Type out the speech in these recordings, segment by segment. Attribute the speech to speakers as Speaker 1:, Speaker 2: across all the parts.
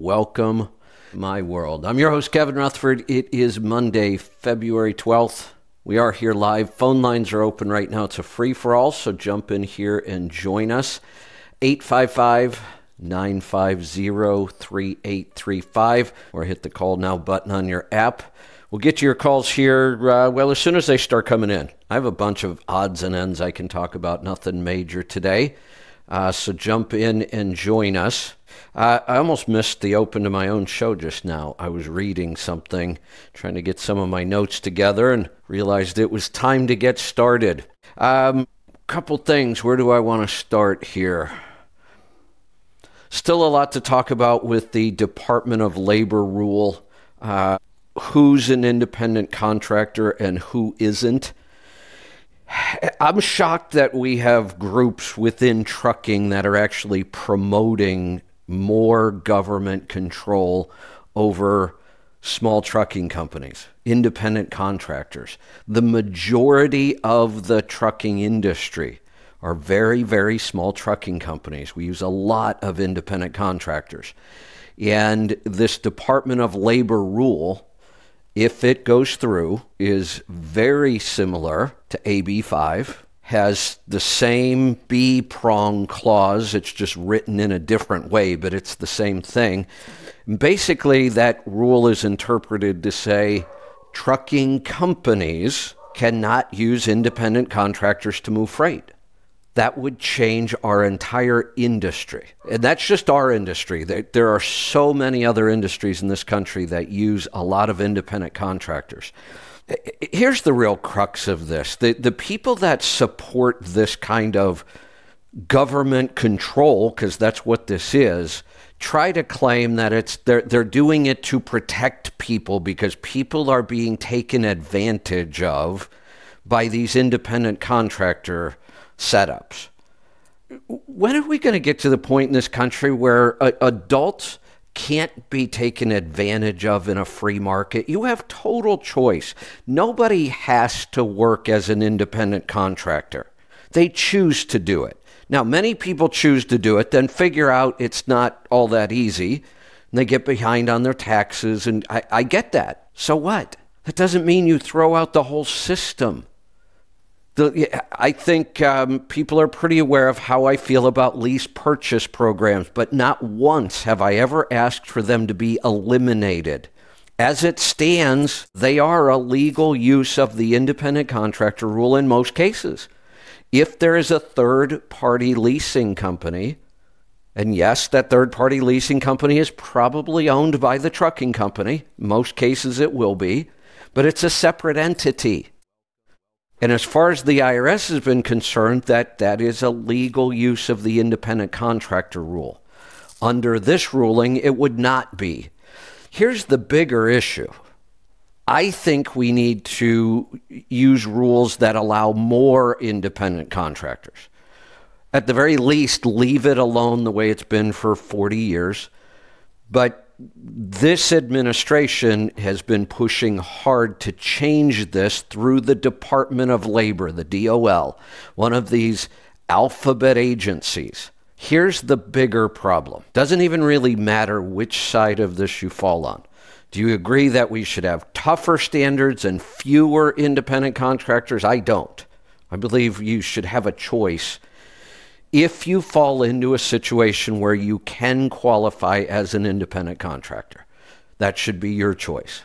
Speaker 1: Welcome, my world. I'm your host, Kevin Rutherford. It is Monday, February 12th. We are here live. Phone lines are open right now. It's a free for all, so jump in here and join us. 855 950 3835 or hit the call now button on your app. We'll get to your calls here, uh, well, as soon as they start coming in. I have a bunch of odds and ends I can talk about, nothing major today. Uh, so jump in and join us. Uh, I almost missed the open to my own show just now. I was reading something, trying to get some of my notes together, and realized it was time to get started. Um, couple things. Where do I want to start here? Still a lot to talk about with the Department of Labor rule. Uh, who's an independent contractor and who isn't? I'm shocked that we have groups within trucking that are actually promoting more government control over small trucking companies, independent contractors. The majority of the trucking industry are very, very small trucking companies. We use a lot of independent contractors. And this Department of Labor rule if it goes through, is very similar to AB5, has the same B prong clause. It's just written in a different way, but it's the same thing. Basically, that rule is interpreted to say trucking companies cannot use independent contractors to move freight that would change our entire industry. And that's just our industry. There are so many other industries in this country that use a lot of independent contractors. Here's the real crux of this the, the people that support this kind of government control, because that's what this is, try to claim that it's they're, they're doing it to protect people because people are being taken advantage of by these independent contractor setups. When are we going to get to the point in this country where uh, adults can't be taken advantage of in a free market? You have total choice. Nobody has to work as an independent contractor, they choose to do it. Now, many people choose to do it, then figure out it's not all that easy, and they get behind on their taxes, and I, I get that. So what? That doesn't mean you throw out the whole system. The, I think um, people are pretty aware of how I feel about lease purchase programs, but not once have I ever asked for them to be eliminated. As it stands, they are a legal use of the independent contractor rule in most cases. If there is a third party leasing company, and yes, that third party leasing company is probably owned by the trucking company, most cases it will be, but it's a separate entity. And as far as the IRS has been concerned, that, that is a legal use of the independent contractor rule. Under this ruling, it would not be. Here's the bigger issue. I think we need to use rules that allow more independent contractors. At the very least, leave it alone the way it's been for 40 years. But this administration has been pushing hard to change this through the Department of Labor, the DOL, one of these alphabet agencies. Here's the bigger problem. Doesn't even really matter which side of this you fall on. Do you agree that we should have tougher standards and fewer independent contractors? I don't. I believe you should have a choice if you fall into a situation where you can qualify as an independent contractor. That should be your choice.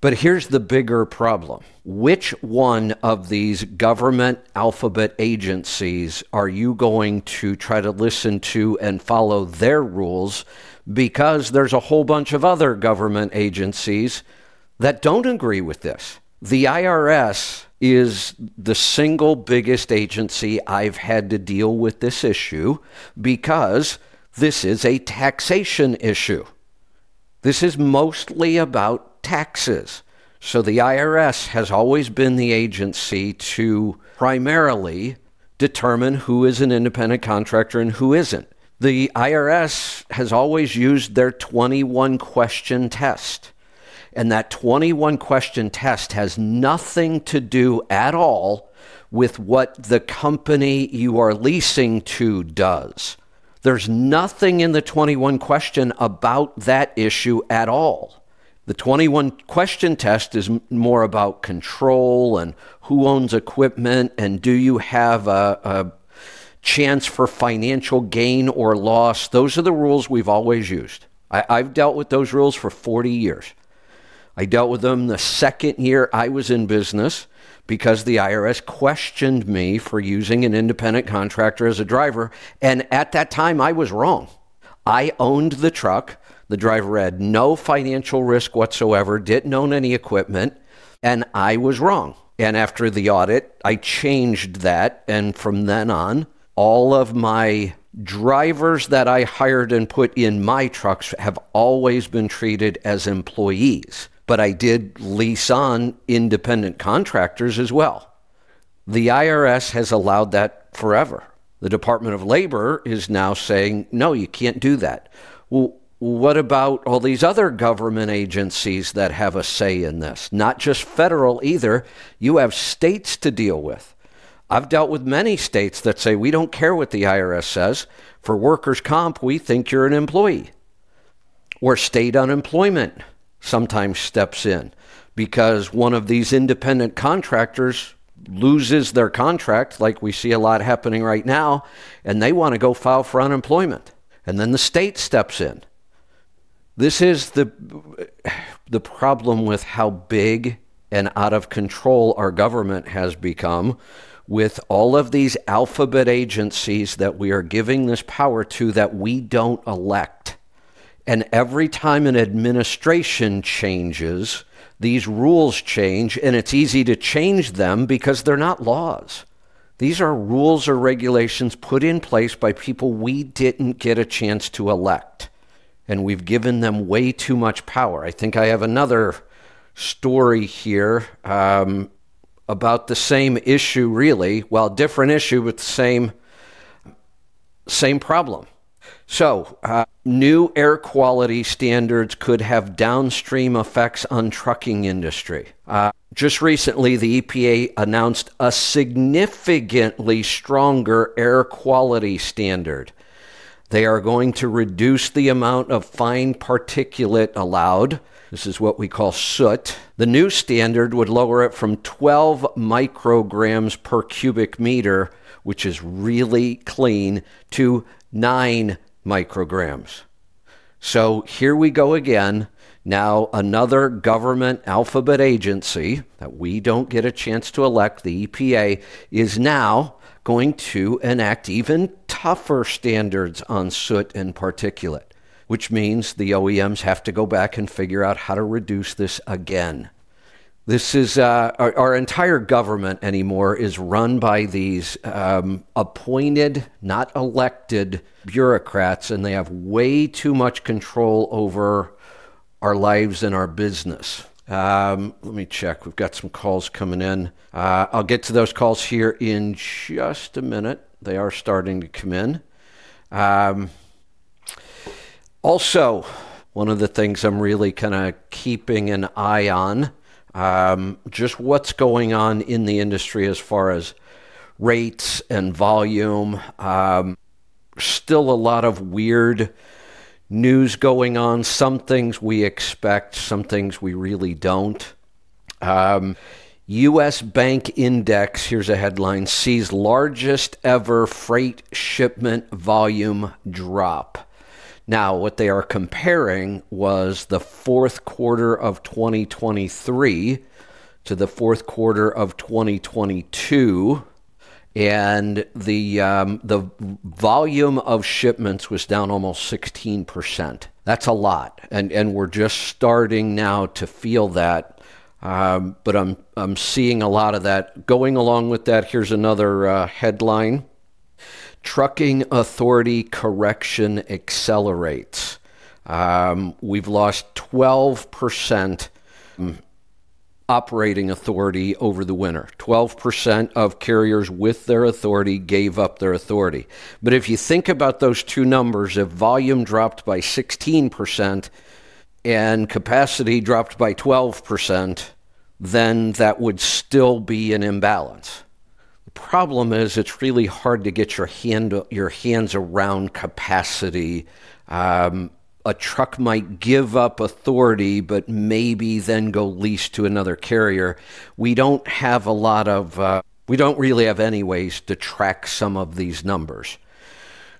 Speaker 1: But here's the bigger problem. Which one of these government alphabet agencies are you going to try to listen to and follow their rules? Because there's a whole bunch of other government agencies that don't agree with this. The IRS is the single biggest agency I've had to deal with this issue because this is a taxation issue. This is mostly about taxes. So the IRS has always been the agency to primarily determine who is an independent contractor and who isn't. The IRS has always used their 21 question test. And that 21 question test has nothing to do at all with what the company you are leasing to does. There's nothing in the 21 question about that issue at all. The 21 question test is more about control and who owns equipment and do you have a, a chance for financial gain or loss. Those are the rules we've always used. I, I've dealt with those rules for 40 years. I dealt with them the second year I was in business because the IRS questioned me for using an independent contractor as a driver. And at that time, I was wrong. I owned the truck. The driver had no financial risk whatsoever, didn't own any equipment, and I was wrong. And after the audit, I changed that. And from then on, all of my drivers that I hired and put in my trucks have always been treated as employees but I did lease on independent contractors as well. The IRS has allowed that forever. The Department of Labor is now saying, no, you can't do that. Well, what about all these other government agencies that have a say in this? Not just federal either. You have states to deal with. I've dealt with many states that say, we don't care what the IRS says. For workers' comp, we think you're an employee. Or state unemployment sometimes steps in because one of these independent contractors loses their contract, like we see a lot happening right now, and they want to go file for unemployment. And then the state steps in. This is the, the problem with how big and out of control our government has become with all of these alphabet agencies that we are giving this power to that we don't elect. And every time an administration changes, these rules change, and it's easy to change them because they're not laws. These are rules or regulations put in place by people we didn't get a chance to elect. And we've given them way too much power. I think I have another story here um, about the same issue, really. Well, different issue, but the same, same problem. So, uh, new air quality standards could have downstream effects on trucking industry. Uh, just recently, the EPA announced a significantly stronger air quality standard. They are going to reduce the amount of fine particulate allowed. This is what we call soot. The new standard would lower it from 12 micrograms per cubic meter, which is really clean, to 9 micrograms. So here we go again. Now, another government alphabet agency that we don't get a chance to elect, the EPA, is now going to enact even tougher standards on soot and particulate, which means the OEMs have to go back and figure out how to reduce this again. This is uh, our, our, entire government anymore is run by these um, appointed, not elected bureaucrats, and they have way too much control over our lives and our business. Um, let me check. We've got some calls coming in. Uh, I'll get to those calls here in just a minute. They are starting to come in. Um, also, one of the things I'm really kind of keeping an eye on um, just what's going on in the industry as far as rates and volume. Um, still a lot of weird news going on. Some things we expect, some things we really don't. Um, U.S. Bank Index, here's a headline, sees largest ever freight shipment volume drop. Now, what they are comparing was the fourth quarter of 2023 to the fourth quarter of 2022, and the um, the volume of shipments was down almost 16 percent. That's a lot, and and we're just starting now to feel that. Um, but I'm I'm seeing a lot of that going along with that. Here's another uh, headline Trucking Authority Correction accelerates. Um, we've lost 12% operating authority over the winter. 12% of carriers with their authority gave up their authority. But if you think about those two numbers, if volume dropped by 16% and capacity dropped by 12%, then that would still be an imbalance problem is it's really hard to get your hand your hands around capacity. Um, a truck might give up authority, but maybe then go lease to another carrier. We don't have a lot of, uh, we don't really have any ways to track some of these numbers.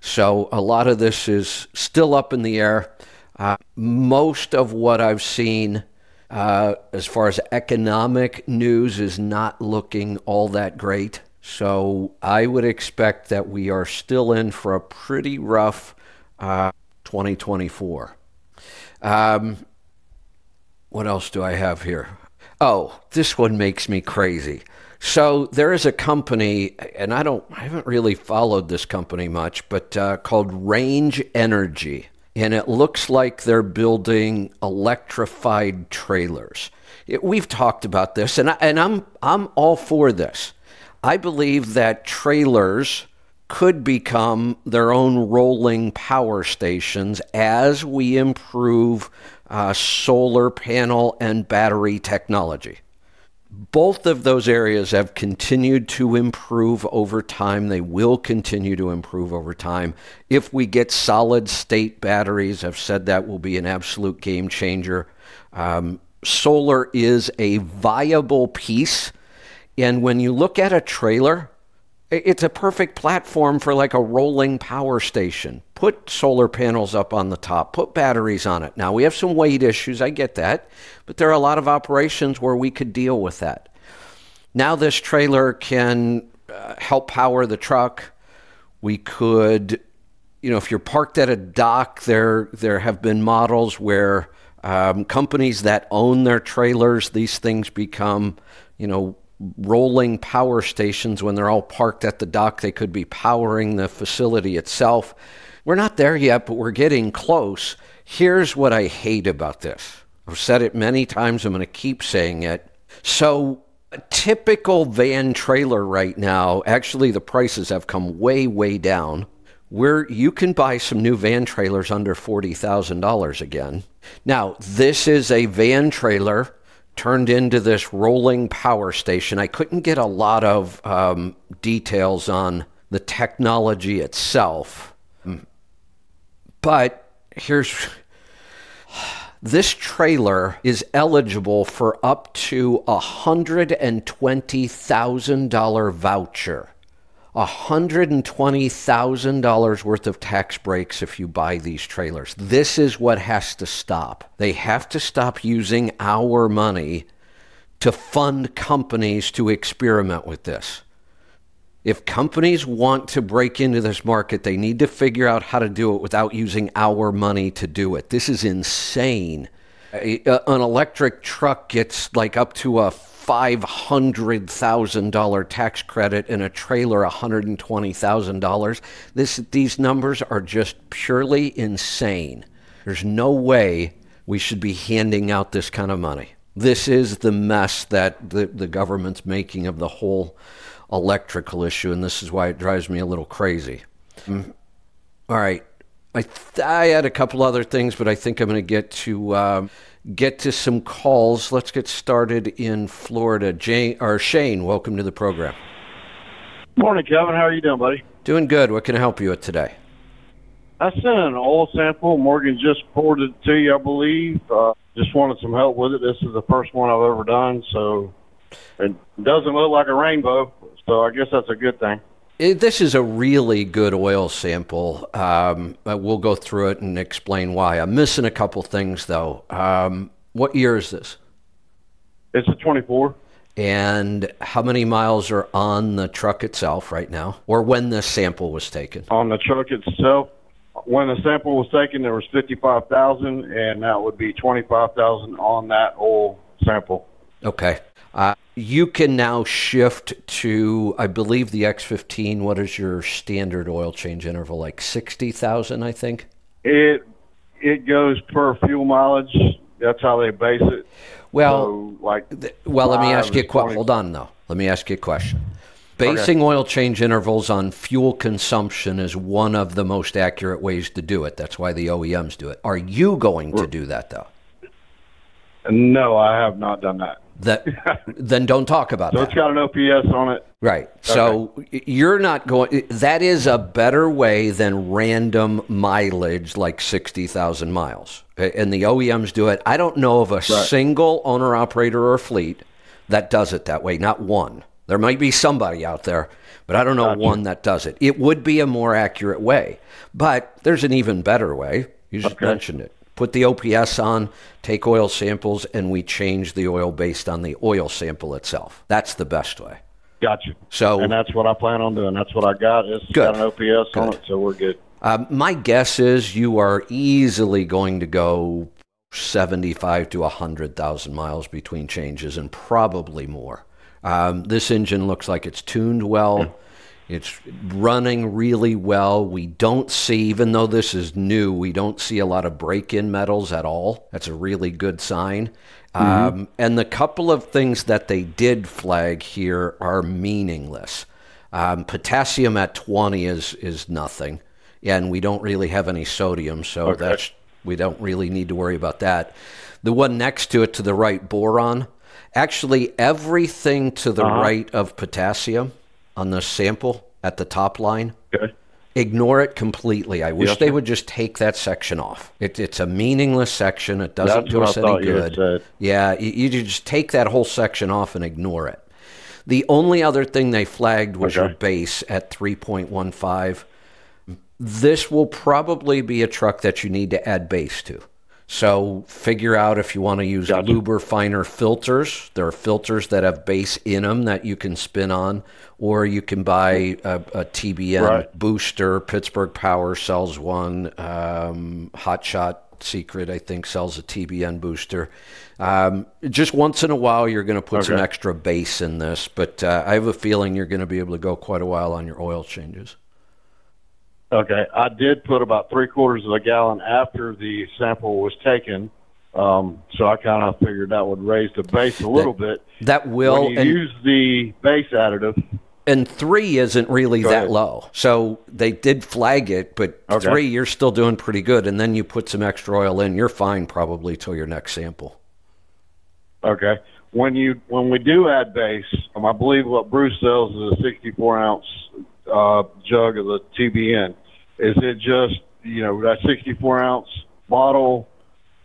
Speaker 1: So a lot of this is still up in the air. Uh, most of what I've seen uh, as far as economic news is not looking all that great. So I would expect that we are still in for a pretty rough uh, 2024. Um, what else do I have here? Oh, this one makes me crazy. So there is a company, and I don't, I haven't really followed this company much, but uh, called Range Energy and it looks like they're building electrified trailers. It, we've talked about this, and, I, and I'm, I'm all for this. I believe that trailers could become their own rolling power stations as we improve uh, solar panel and battery technology both of those areas have continued to improve over time. They will continue to improve over time. If we get solid state batteries, I've said that will be an absolute game changer. Um, solar is a viable piece. And when you look at a trailer, it's a perfect platform for like a rolling power station. Put solar panels up on the top, put batteries on it. Now, we have some weight issues, I get that, but there are a lot of operations where we could deal with that. Now, this trailer can uh, help power the truck. We could, you know, if you're parked at a dock, there, there have been models where um, companies that own their trailers, these things become, you know, rolling power stations when they're all parked at the dock. They could be powering the facility itself. We're not there yet, but we're getting close. Here's what I hate about this. I've said it many times. I'm going to keep saying it. So, a typical van trailer right now, actually, the prices have come way, way down. Where you can buy some new van trailers under $40,000 again. Now, this is a van trailer turned into this rolling power station. I couldn't get a lot of um, details on the technology itself, but here's this trailer is eligible for up to a hundred and twenty thousand dollar voucher. $120,000 worth of tax breaks if you buy these trailers. This is what has to stop. They have to stop using our money to fund companies to experiment with this. If companies want to break into this market, they need to figure out how to do it without using our money to do it. This is insane. A, an electric truck gets like up to a $500,000 tax credit and a trailer $120,000. This these numbers are just purely insane. There's no way we should be handing out this kind of money. This is the mess that the, the government's making of the whole electrical issue, and this is why it drives me a little crazy. All right. I, th- I had a couple other things, but I think I'm going to get to um, get to some calls. Let's get started in Florida. Jane or Shane, welcome to the program.
Speaker 2: Morning, Kevin. How are you doing, buddy?
Speaker 1: Doing good. What can I help you with today?
Speaker 2: I sent an oil sample. Morgan just poured it to you, I believe. Uh, just wanted some help with it. This is the first one I've ever done, so it doesn't look like a rainbow. So I guess that's a good thing.
Speaker 1: It, this is a really good oil sample. Um, we'll go through it and explain why. I'm missing a couple things though. Um, what year is this?
Speaker 2: It's a 24.
Speaker 1: And how many miles are on the truck itself right now, or when the sample was taken?
Speaker 2: On the truck itself, when the sample was taken, there was 55,000, and that would be 25,000 on that oil sample.
Speaker 1: Okay. Uh, you can now shift to, I believe, the X15. What is your standard oil change interval? Like 60,000, I think?
Speaker 2: It it goes per fuel mileage. That's how they base it.
Speaker 1: Well, so, like, th- well, let me ask you a question. Hold on, though. Let me ask you a question. Basing okay. oil change intervals on fuel consumption is one of the most accurate ways to do it. That's why the OEMs do it. Are you going to do that, though?
Speaker 2: No, I have not done that.
Speaker 1: That then don't talk about
Speaker 2: So
Speaker 1: that.
Speaker 2: it's got an OPS on it.
Speaker 1: Right. So you're not going. That is a better way than random mileage, like sixty thousand miles, and the OEMs do it. I don't know of a single owner operator or fleet that does it that way. Not one. There might be somebody out there, but I don't know one that does it. It would be a more accurate way, but there's an even better way. You just mentioned it. Put the OPS on, take oil samples, and we change the oil based on the oil sample itself. That's the best way.
Speaker 2: Gotcha.
Speaker 1: So-
Speaker 2: and that's what I plan on doing. That's what I got. It's
Speaker 1: Good.
Speaker 2: got an OPS on it, so we're good.
Speaker 1: Um, my guess is you are easily going to go 75 to 100,000 miles between changes and probably more. Um, this engine looks like it's tuned well. It's running really well. We don't see, even though this is new, we don't see a lot of break in metals at all. That's a really good sign. Um, and the couple of things that they did flag here are meaningless. Um, potassium at 20 is, is nothing, and we don't really have any sodium, so that's we don't really need to worry about that. The one next to it to the right, boron, actually everything to the right of potassium on the sample at the top line,
Speaker 2: Okay.
Speaker 1: ignore it completely. I wish
Speaker 2: Yes,
Speaker 1: they would just take that section off. It, it's a meaningless section. It doesn't
Speaker 2: That's
Speaker 1: do us any good. Yeah, you, you just take that whole section off and ignore it. The only other thing they flagged was your base at 3.15. This will probably be a truck that you need to add base to. So figure out if you want to use
Speaker 2: Gotcha.
Speaker 1: Luber-finer filters. There are filters that have base in them that you can spin on, or you can buy a, a TBN
Speaker 2: Right.
Speaker 1: booster. Pittsburgh Power sells one. Um, Hot Shot Secret, I think, sells a TBN booster. Um, just once in a while, you're going to put some extra base in this, but uh, I have a feeling you're going to be able to go quite a while on your oil changes.
Speaker 2: Okay. I did put about three quarters of a gallon after the sample was taken. Um, so I kind of figured that would raise the base a little bit.
Speaker 1: That will,
Speaker 2: when you
Speaker 1: and,
Speaker 2: use the base additive,
Speaker 1: and three isn't really
Speaker 2: Go
Speaker 1: that
Speaker 2: ahead.
Speaker 1: low. So they did flag it, but
Speaker 2: Okay.
Speaker 1: three, you're still doing pretty good. And then you put some extra oil in, you're fine probably till your next sample.
Speaker 2: okay. When you when we do add base, um, I believe what Bruce sells is a 64 ounce uh, jug of the TBN. Is it just you know that 64 ounce bottle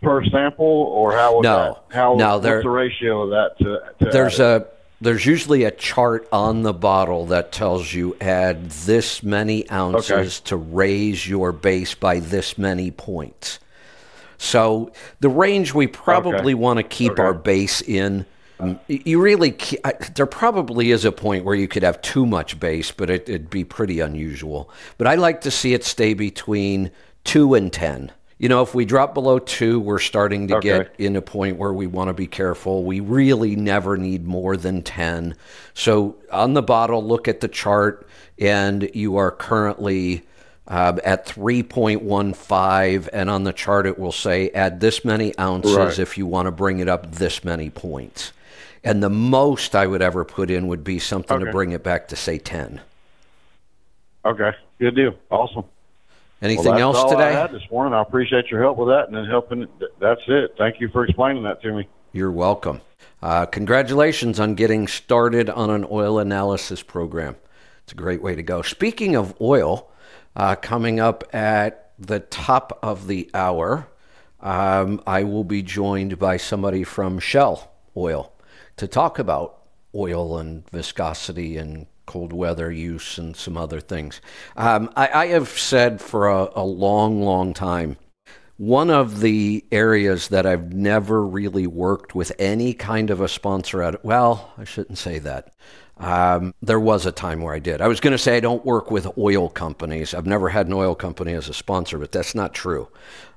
Speaker 2: per sample, or how would
Speaker 1: No.
Speaker 2: that, how
Speaker 1: No,
Speaker 2: what's the ratio of that to, to
Speaker 1: There's a there's usually a chart on the bottle that tells you add this many ounces to raise your base by this many points. So the range we probably
Speaker 2: Okay.
Speaker 1: want to keep
Speaker 2: Okay.
Speaker 1: our base in. Um, You really, I- there probably is a point where you could have too much base, but it, it'd be pretty unusual. But I like to see it stay between two and ten. You know, if we drop below two, we're starting to
Speaker 2: Okay.
Speaker 1: get in a point where we want to be careful. We really never need more than 10. So on the bottle, look at the chart, and you are currently uh, at 3.15. And on the chart, it will say add this many ounces
Speaker 2: Right.
Speaker 1: if you want to bring it up this many points. And the most I would ever put in would be something to bring it back to, say, 10.
Speaker 2: Okay, good deal. Awesome.
Speaker 1: Anything
Speaker 2: well,
Speaker 1: else today?
Speaker 2: I had this morning. I appreciate your help with that and then helping. That's it. Thank you for explaining that to me.
Speaker 1: You're welcome. Uh, congratulations on getting started on an oil analysis program. It's a great way to go. Speaking of oil, uh, coming up at the top of the hour, um, I will be joined by somebody from Shell Oil to talk about oil and viscosity and cold weather use and some other things. Um, I, I have said for a, a long, long time one of the areas that I've never really worked with any kind of a sponsor at, well, I shouldn't say that. Um, there was a time where I did. I was going to say I don't work with oil companies. I've never had an oil company as a sponsor, but that's not true.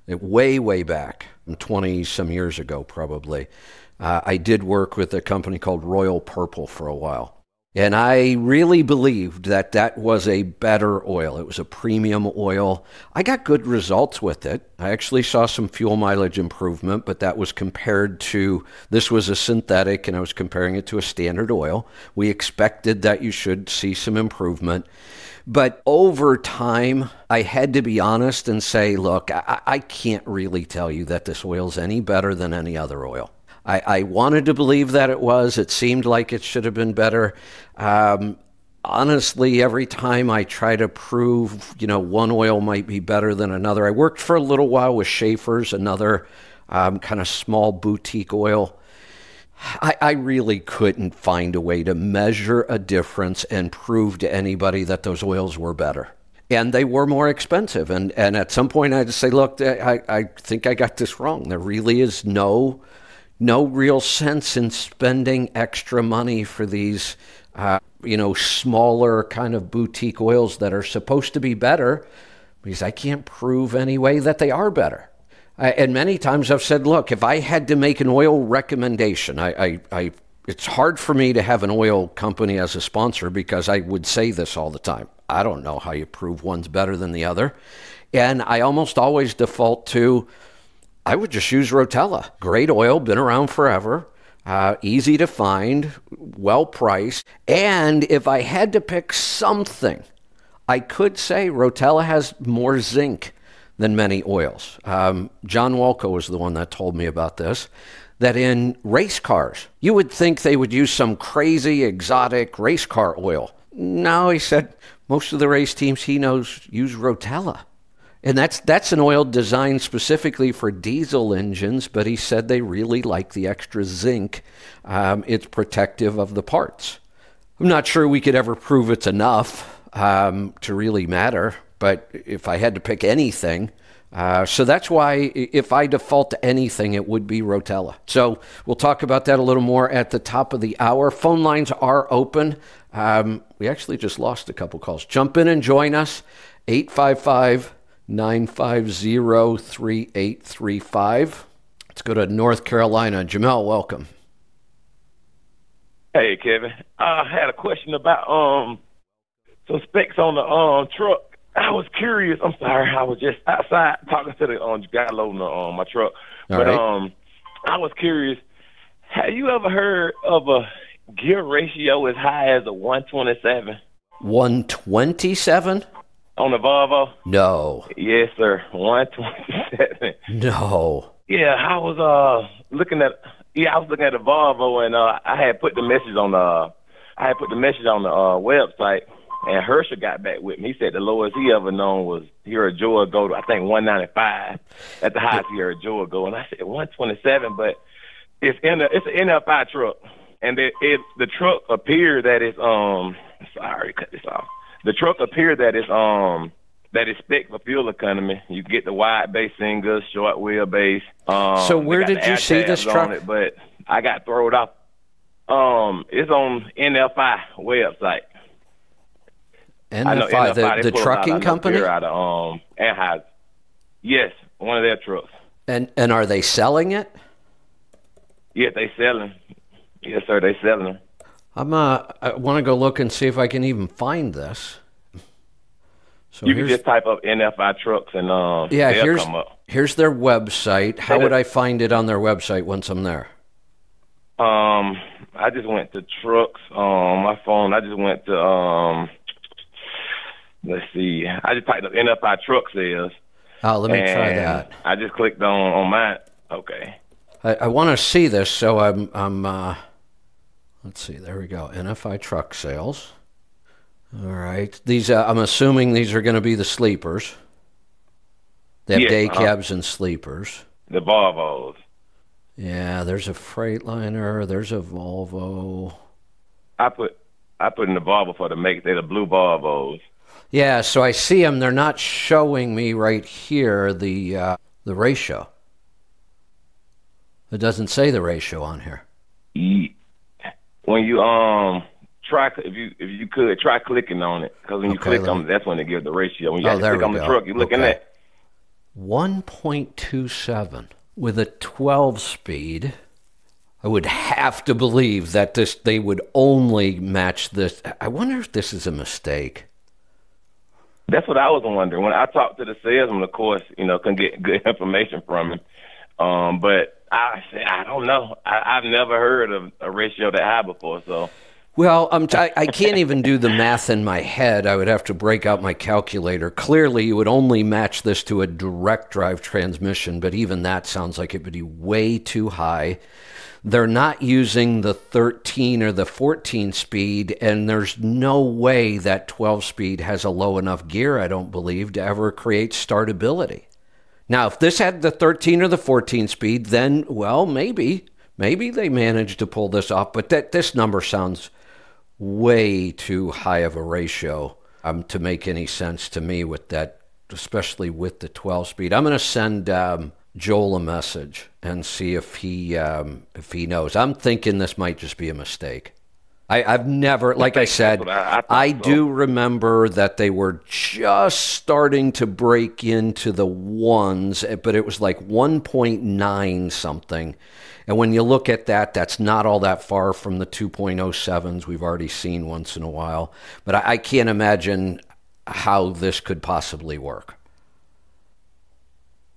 Speaker 1: Way, way back, 20 some years ago, probably, uh, I did work with a company called Royal Purple for a while. And I really believed that that was a better oil. It was a premium oil. I got good results with it. I actually saw some fuel mileage improvement, but that was compared to this was a synthetic, and I was comparing it to a standard oil. We expected that you should see some improvement. But over time, I had to be honest and say, look, I, I can't really tell you that this oil's any better than any other oil. I, I wanted to believe that it was. It seemed like it should have been better. Um, honestly, every time I try to prove, you know, one oil might be better than another, I worked for a little while with Schaeffer's, another um, kind of small boutique oil. I, I, really couldn't find a way to measure a difference and prove to anybody that those oils were better. And they were more expensive. And, and at some point, I to say, look, I, I think I got this wrong. There really is no, no real sense in spending extra money for these uh, you know, smaller kind of boutique oils that are supposed to be better because I can't prove any way that they are better. I, and many times I've said, look, if I had to make an oil recommendation, I, I, I, it's hard for me to have an oil company as a sponsor because I would say this all the time. I don't know how you prove one's better than the other. And I almost always default to, I would just use Rotella. Great oil, been around forever uh, easy to find, well priced. And if I had to pick something, I could say Rotella has more zinc than many oils. Um, John Walco was the one that told me about this. That in race cars, you would think they would use some crazy exotic race car oil. No, he said most of the race teams he knows use Rotella. And that's that's an oil designed specifically for diesel engines, but he said they really like the extra zinc. Um, it's protective of the parts. I'm not sure we could ever prove it's enough um, to really matter, but if I had to pick anything, uh, so that's why if I default to anything, it would be Rotella. So we'll talk about that a little more at the top of the hour. Phone lines are open. Um, we actually just lost a couple calls. Jump in and join us. 855- 950 3835. Let's go to North Carolina. Jamel, welcome.
Speaker 3: Hey, Kevin. I had a question about um some specs on the um truck. I was curious. I'm sorry. I was just outside talking to the um, guy loading the, um, my truck. All but right. um, I was curious. Have you ever heard of a gear ratio as high as a 127?
Speaker 1: 127?
Speaker 3: on the Volvo?
Speaker 1: No.
Speaker 3: Yes, sir. One twenty seven.
Speaker 1: No.
Speaker 3: Yeah, I was uh looking at yeah, I was looking at the Volvo and uh I had put the message on the I had put the message on the uh website and Herschel got back with me. He said the lowest he ever known was here at Joe go to I think one ninety five at the highest here at Joe go and I said one twenty seven but it's in a it's an NFI truck and it, it the truck appeared that it's um sorry cut this off the truck appeared that it's um that is spec for fuel economy. You get the wide base singles, short wheelbase. Um,
Speaker 1: so where did you see this truck?
Speaker 3: It, but I got thrown off. Um, it's on NFI website.
Speaker 1: NFI, NFI the, the trucking company
Speaker 3: out of um Anheuser. Yes, one of their trucks.
Speaker 1: And and are they selling it?
Speaker 3: Yes, they selling. Yes, sir, they selling.
Speaker 1: I'm uh, I want to go look and see if I can even find this.
Speaker 3: So you can just type up NFI trucks and um,
Speaker 1: yeah, here's here's their website. How would I find it on their website once I'm there?
Speaker 3: Um, I just went to trucks on my phone. I just went to um, let's see. I just typed up NFI truck sales.
Speaker 1: Oh, let me try that.
Speaker 3: I just clicked on on mine. Okay.
Speaker 1: I, I want to see this, so I'm I'm. Uh, Let's see. There we go. NFI truck sales. All right. These uh, I'm assuming these are going to be the sleepers. They have day uh-huh. cabs and sleepers.
Speaker 3: The Volvos.
Speaker 1: Yeah, there's a Freightliner. There's a Volvo.
Speaker 3: I put I put in the Volvo for the make. They're the blue Volvos.
Speaker 1: Yeah, so I see them. They're not showing me right here the uh, the ratio. It doesn't say the ratio on here
Speaker 3: when you um try if you if you could try clicking on it because when you okay, click on it, that's when they give the ratio. When you oh, click on go. the truck, you're looking okay. at
Speaker 1: one point two seven with a twelve speed. I would have to believe that this they would only match this. I wonder if this is a mistake.
Speaker 3: That's what I was wondering. When I talked to the salesman, of course, you know, can get good information from him. Um, but I said, I don't know. I, I've never heard of a ratio that high before. So
Speaker 1: Well, I'm t- I can't even do the math in my head. I would have to break out my calculator. Clearly, you would only match this to a direct drive transmission, but even that sounds like it would be way too high. They're not using the 13 or the 14 speed, and there's no way that 12 speed has a low enough gear, I don't believe, to ever create startability. Now, if this had the 13 or the 14 speed, then, well, maybe. Maybe they managed to pull this off, but that this number sounds way too high of a ratio um, to make any sense to me with that, especially with the 12 speed. I'm going to send um, Joel a message and see if he um, if he knows. I'm thinking this might just be a mistake. I, have never, like I said, I, I, I so. do remember that they were just starting to break into the ones, but it was like 1.9 something. And when you look at that, that's not all that far from the 2.07s we've already seen once in a while. But I, I can't imagine how this could possibly work.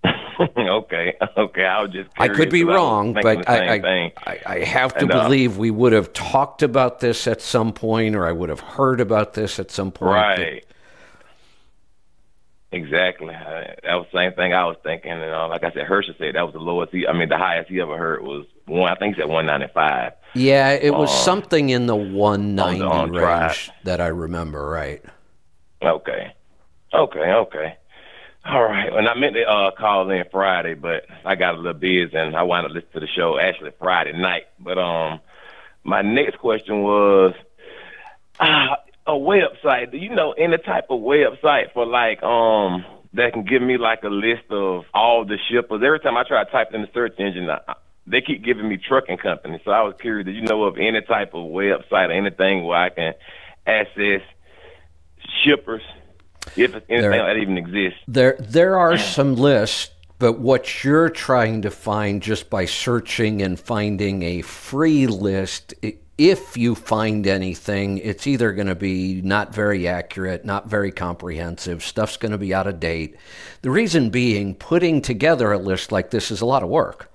Speaker 3: okay, okay. I was just.
Speaker 1: I could be wrong, but I, I, I, I, have to and, uh, believe we would have talked about this at some point, or I would have heard about this at some point.
Speaker 3: Right. Exactly. That was the same thing I was thinking. And uh, like I said, Herschel said that was the lowest. He, I mean, the highest he ever heard was one. I think he said one ninety five.
Speaker 1: Yeah, it was um, something in the one ninety range drive. that I remember. Right.
Speaker 3: Okay. Okay. Okay. All right. And I meant to uh, call in Friday, but I got a little busy and I wanted to listen to the show actually Friday night. But um, my next question was uh, a website. Do you know any type of website for like um that can give me like a list of all the shippers? Every time I try to type in the search engine, I, they keep giving me trucking companies. So I was curious. Do you know of any type of website or anything where I can access shippers? if anything there, that even exists.
Speaker 1: There, there are some lists, but what you're trying to find just by searching and finding a free list, if you find anything, it's either going to be not very accurate, not very comprehensive, stuff's going to be out of date. The reason being, putting together a list like this is a lot of work.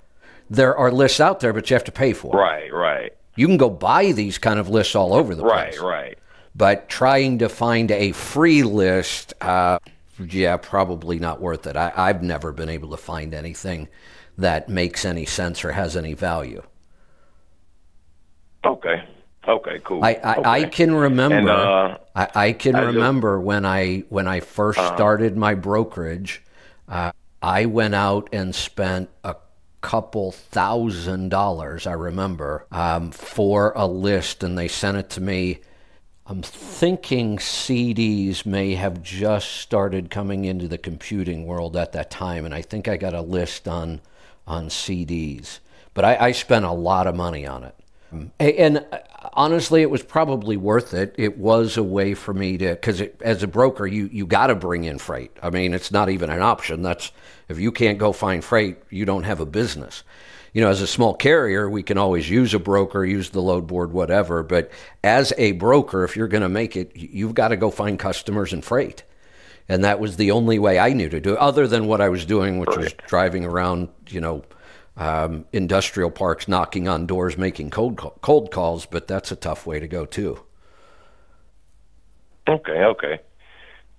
Speaker 1: There are lists out there, but you have to pay for
Speaker 3: them. Right, right.
Speaker 1: You can go buy these kind of lists all over the
Speaker 3: place.
Speaker 1: Right,
Speaker 3: right
Speaker 1: but trying to find a free list, uh, yeah, probably not worth it. I, I've never been able to find anything that makes any sense or has any value.
Speaker 3: Okay. Okay, cool.
Speaker 1: I, I,
Speaker 3: okay.
Speaker 1: I can remember. And, uh, I, I, can I remember when I when I 1st uh-huh. started my brokerage. Uh, I went out and spent a couple thousand dollars. I remember um, for a list, and they sent it to me I'm thinking CDs may have just started coming into the computing world at that time, and I think I got a list on on CDs. But I, I spent a lot of money on it, and uh, honestly, it was probably worth it. It was a way for me to, because as a broker, you you got to bring in freight. I mean, it's not even an option. That's if you can't go find freight, you don't have a business you know, as a small carrier, we can always use a broker, use the load board, whatever. But as a broker, if you're going to make it, you've got to go find customers and freight. And that was the only way I knew to do it, other than what I was doing, which was driving around, you know, um, industrial parks, knocking on doors, making cold cold calls. But that's a tough way to go too.
Speaker 3: Okay, okay,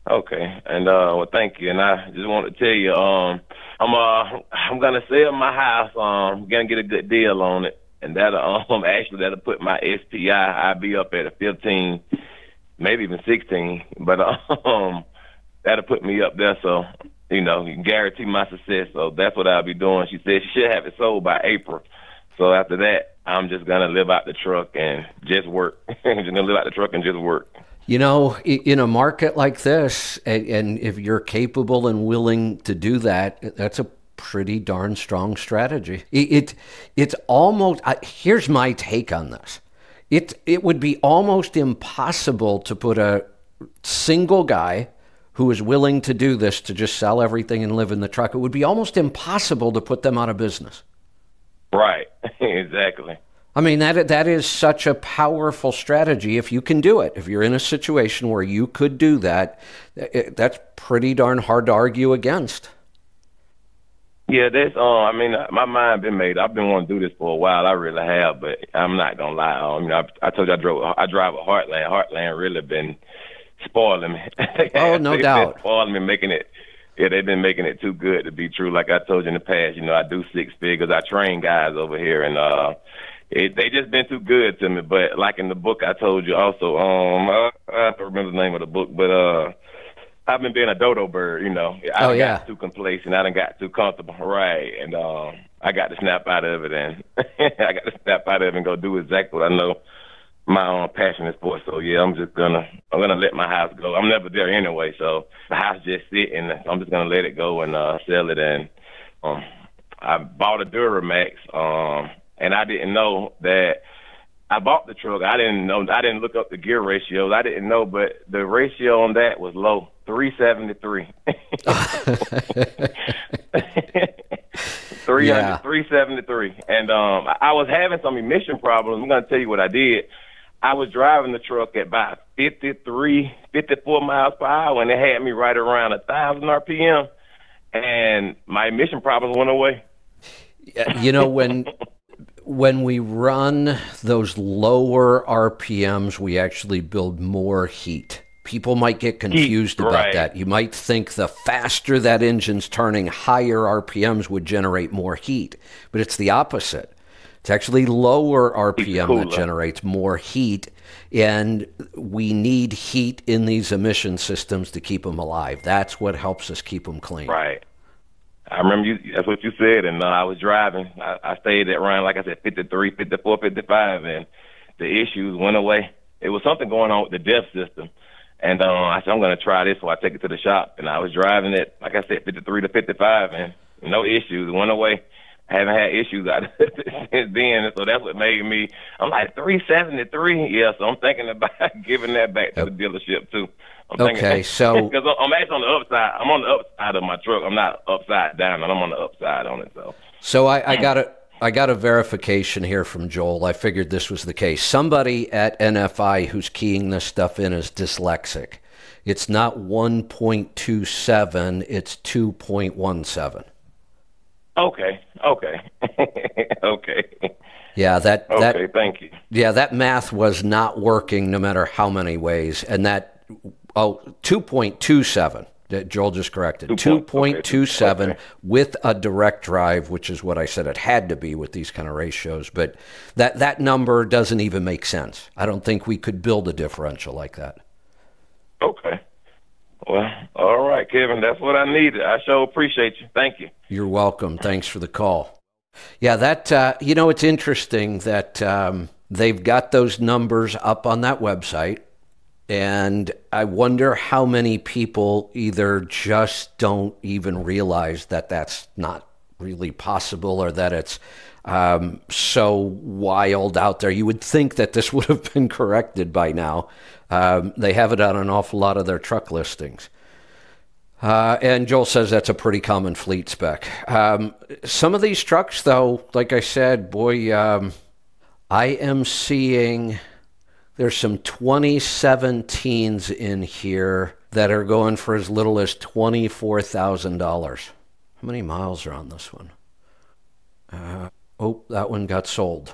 Speaker 3: okay. And uh, well, thank you. And I just want to tell you, um, I'm uh I'm gonna sell my house. Um, gonna get a good deal on it, and that um actually that'll put my SPI. I'll be up at a 15, maybe even 16. But um, that'll put me up there. So you know, you guarantee my success. So that's what I'll be doing. She said she should have it sold by April. So after that, I'm just gonna live out the truck and just work. just gonna live out the truck and just work.
Speaker 1: You know, in a market like this, and if you're capable and willing to do that, that's a pretty darn strong strategy. It it's almost here's my take on this. It it would be almost impossible to put a single guy who is willing to do this to just sell everything and live in the truck. It would be almost impossible to put them out of business.
Speaker 3: Right. exactly.
Speaker 1: I mean that that is such a powerful strategy if you can do it. If you're in a situation where you could do that, it, that's pretty darn hard to argue against.
Speaker 3: Yeah, that's. Uh, I mean, my mind been made. I've been wanting to do this for a while. I really have, but I'm not gonna lie. Um, you know, I, I told you I drove. I drive a Heartland. Heartland really been spoiling me.
Speaker 1: oh, no doubt.
Speaker 3: spoiling me, making it. Yeah, they've been making it too good to be true. Like I told you in the past, you know, I do six figures. I train guys over here, and uh, it, they just been too good to me. But like in the book, I told you also. Um, I, I don't remember the name of the book, but uh I've been being a dodo bird, you know. I
Speaker 1: oh, yeah.
Speaker 3: got too complacent. I done got too comfortable. Right. And um I got to snap out of it and I got to snap out of it and go do exactly what I know my own passion is for. So yeah, I'm just gonna I'm gonna let my house go. I'm never there anyway, so the house just sitting. I'm just gonna let it go and uh sell it and um I bought a Duramax, um and I didn't know that I bought the truck. I didn't know. I didn't look up the gear ratios. I didn't know, but the ratio on that was low, three seventy three. Three hundred, three seventy three, and um, I was having some emission problems. I'm going to tell you what I did. I was driving the truck at about 53, 54 miles per hour, and it had me right around a thousand RPM, and my emission problems went away.
Speaker 1: You know when when we run those lower RPMs, we actually build more heat. People might get confused heat, about right. that. You might think the faster that engine's turning, higher RPMs would generate more heat, but it's the opposite. It's actually lower RPM that generates more heat, and we need heat in these emission systems to keep them alive. That's what helps us keep them clean.
Speaker 3: Right. I remember you. That's what you said, and uh, I was driving. I, I stayed at around, like I said, 53, 54, 55, and the issues went away. It was something going on with the DEF system, and uh, I said I'm going to try this, so I take it to the shop. And I was driving it, like I said, 53 to 55, and no issues. went away. I haven't had issues out since then, so that's what made me. I'm like 373, yeah. So I'm thinking about giving that back to the dealership too. I'm
Speaker 1: okay,
Speaker 3: thinking,
Speaker 1: so
Speaker 3: because I'm actually on the upside. I'm on the upside of my truck. I'm not upside down, and I'm on the upside on it. So,
Speaker 1: so I, I got a I got a verification here from Joel. I figured this was the case. Somebody at NFI who's keying this stuff in is dyslexic. It's not 1.27. It's 2.17.
Speaker 3: Okay. Okay. okay.
Speaker 1: Yeah, that that
Speaker 3: Okay, thank you.
Speaker 1: Yeah, that math was not working no matter how many ways and that oh 2.27 that Joel just corrected. 2.27 okay. with a direct drive, which is what I said it had to be with these kind of ratios. But that, that number doesn't even make sense. I don't think we could build a differential like that.
Speaker 3: Okay. Well, all right, Kevin. That's what I needed. I sure appreciate you. Thank you.
Speaker 1: You're welcome. Thanks for the call. Yeah, that uh, you know, it's interesting that um, they've got those numbers up on that website, and I wonder how many people either just don't even realize that that's not really possible, or that it's um, so wild out there. You would think that this would have been corrected by now. Um, they have it on an awful lot of their truck listings. Uh, and Joel says that's a pretty common fleet spec. Um, some of these trucks, though, like I said, boy, um, I am seeing there's some 2017s in here that are going for as little as $24,000. How many miles are on this one? Uh, oh, that one got sold.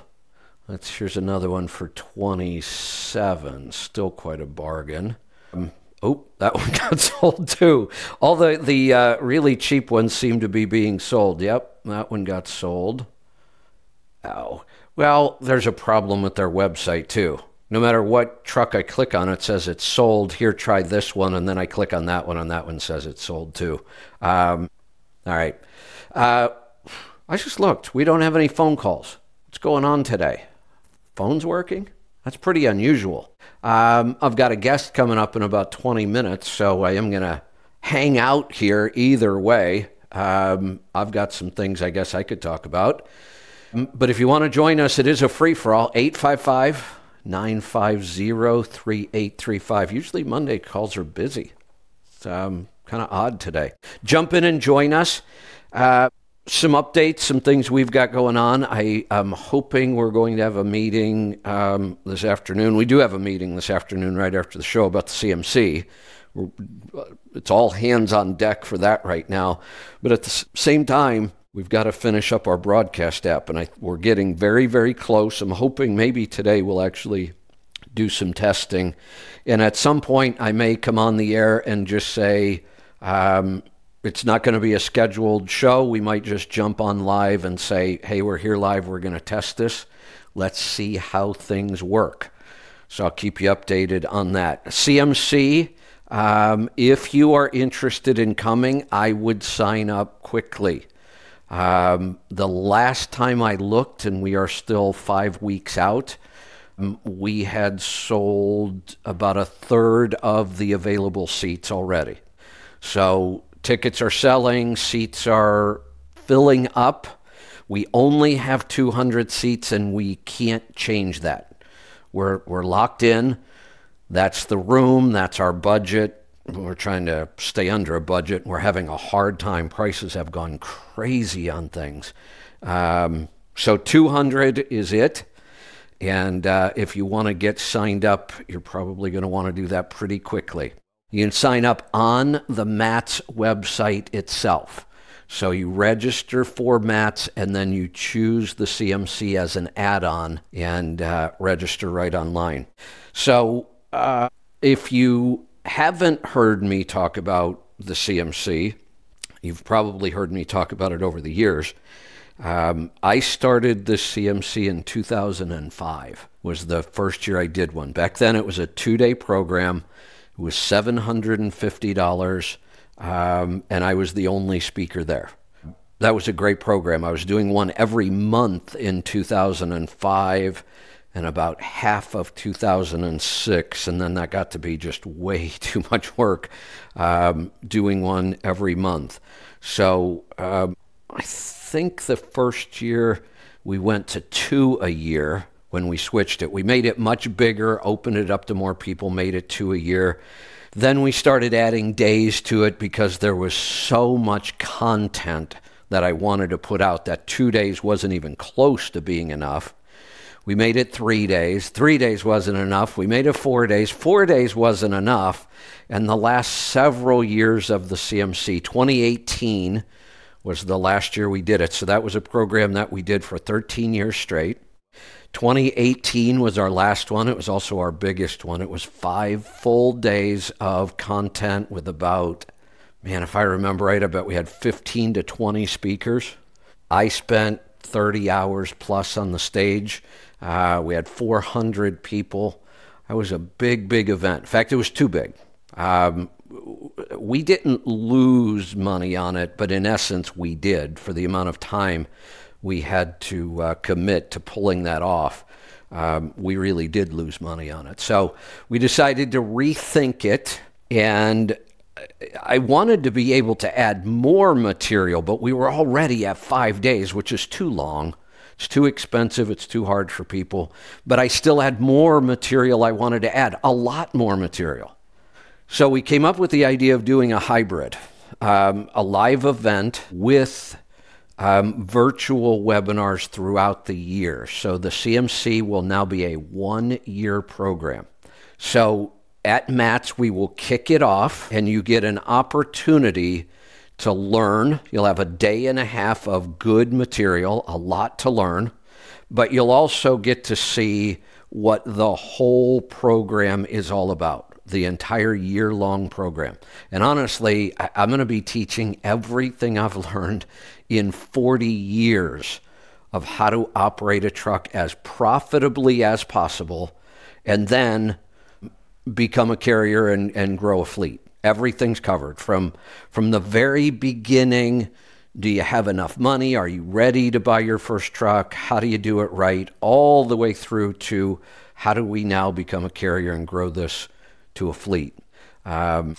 Speaker 1: Let's, here's another one for 27. Still quite a bargain. Um, Oh, that one got sold too. All the the uh, really cheap ones seem to be being sold. Yep, that one got sold. Oh, well, there's a problem with their website too. No matter what truck I click on, it says it's sold. Here, try this one, and then I click on that one, and that one says it's sold too. Um, all right. Uh, I just looked. We don't have any phone calls. What's going on today? Phone's working? That's pretty unusual. Um, I've got a guest coming up in about 20 minutes, so I am going to hang out here either way. Um, I've got some things I guess I could talk about. But if you want to join us, it is a free for all 855 950 3835. Usually Monday calls are busy. It's um, kind of odd today. Jump in and join us. Uh, some updates, some things we've got going on. I am hoping we're going to have a meeting um, this afternoon. We do have a meeting this afternoon right after the show about the CMC. We're, it's all hands on deck for that right now. But at the same time, We've got to finish up our broadcast app, and I, we're getting very, very close. I'm hoping maybe today we'll actually do some testing. And at some point, I may come on the air and just say, um, it's not going to be a scheduled show. We might just jump on live and say, hey, we're here live. We're going to test this. Let's see how things work. So I'll keep you updated on that. CMC, um, if you are interested in coming, I would sign up quickly. Um, the last time I looked, and we are still five weeks out, we had sold about a third of the available seats already. So tickets are selling, seats are filling up. We only have 200 seats and we can't change that. We're, we're locked in. That's the room, that's our budget we're trying to stay under a budget. We're having a hard time. Prices have gone crazy on things. Um, so 200 is it. And uh, if you want to get signed up, you're probably going to want to do that pretty quickly. You can sign up on the MATS website itself. So you register for MATS and then you choose the CMC as an add on and uh, register right online. So uh, if you haven't heard me talk about the CMC, you've probably heard me talk about it over the years. Um, I started the CMC in 2005 was the first year I did one. Back then it was a two-day program. It was $750, um, and I was the only speaker there. That was a great program. I was doing one every month in 2005 and about half of 2006, and then that got to be just way too much work um, doing one every month. So um, I think the first year we went to two a year when we switched it. We made it much bigger, opened it up to more people, made it two a year. Then we started adding days to it because there was so much content that I wanted to put out that two days wasn't even close to being enough. We made it three days. Three days wasn't enough. We made it four days. Four days wasn't enough. And the last several years of the CMC, 2018 was the last year we did it. So that was a program that we did for 13 years straight. 2018 was our last one. It was also our biggest one. It was five full days of content with about, man, if I remember right, I bet we had 15 to 20 speakers. I spent 30 hours plus on the stage. Uh, we had 400 people. It was a big, big event. In fact, it was too big. Um, we didn't lose money on it, but in essence, we did for the amount of time we had to uh, commit to pulling that off. Um, we really did lose money on it. So we decided to rethink it, and I wanted to be able to add more material, but we were already at five days, which is too long. It's too expensive. It's too hard for people. But I still had more material I wanted to add, a lot more material. So we came up with the idea of doing a hybrid, um, a live event with um, virtual webinars throughout the year. So the CMC will now be a one year program. So at MATS, we will kick it off, and you get an opportunity to learn. You'll have a day and a half of good material, a lot to learn, but you'll also get to see what the whole program is all about the entire year long program. And honestly, I, am going to be teaching everything I've learned in 40 years of how to operate a truck as profitably as possible and then become a carrier and, and grow a fleet. Everything's covered from from the very beginning. Do you have enough money? Are you ready to buy your first truck? How do you do it right? All the way through to how do we now become a carrier and grow this to a fleet? Um,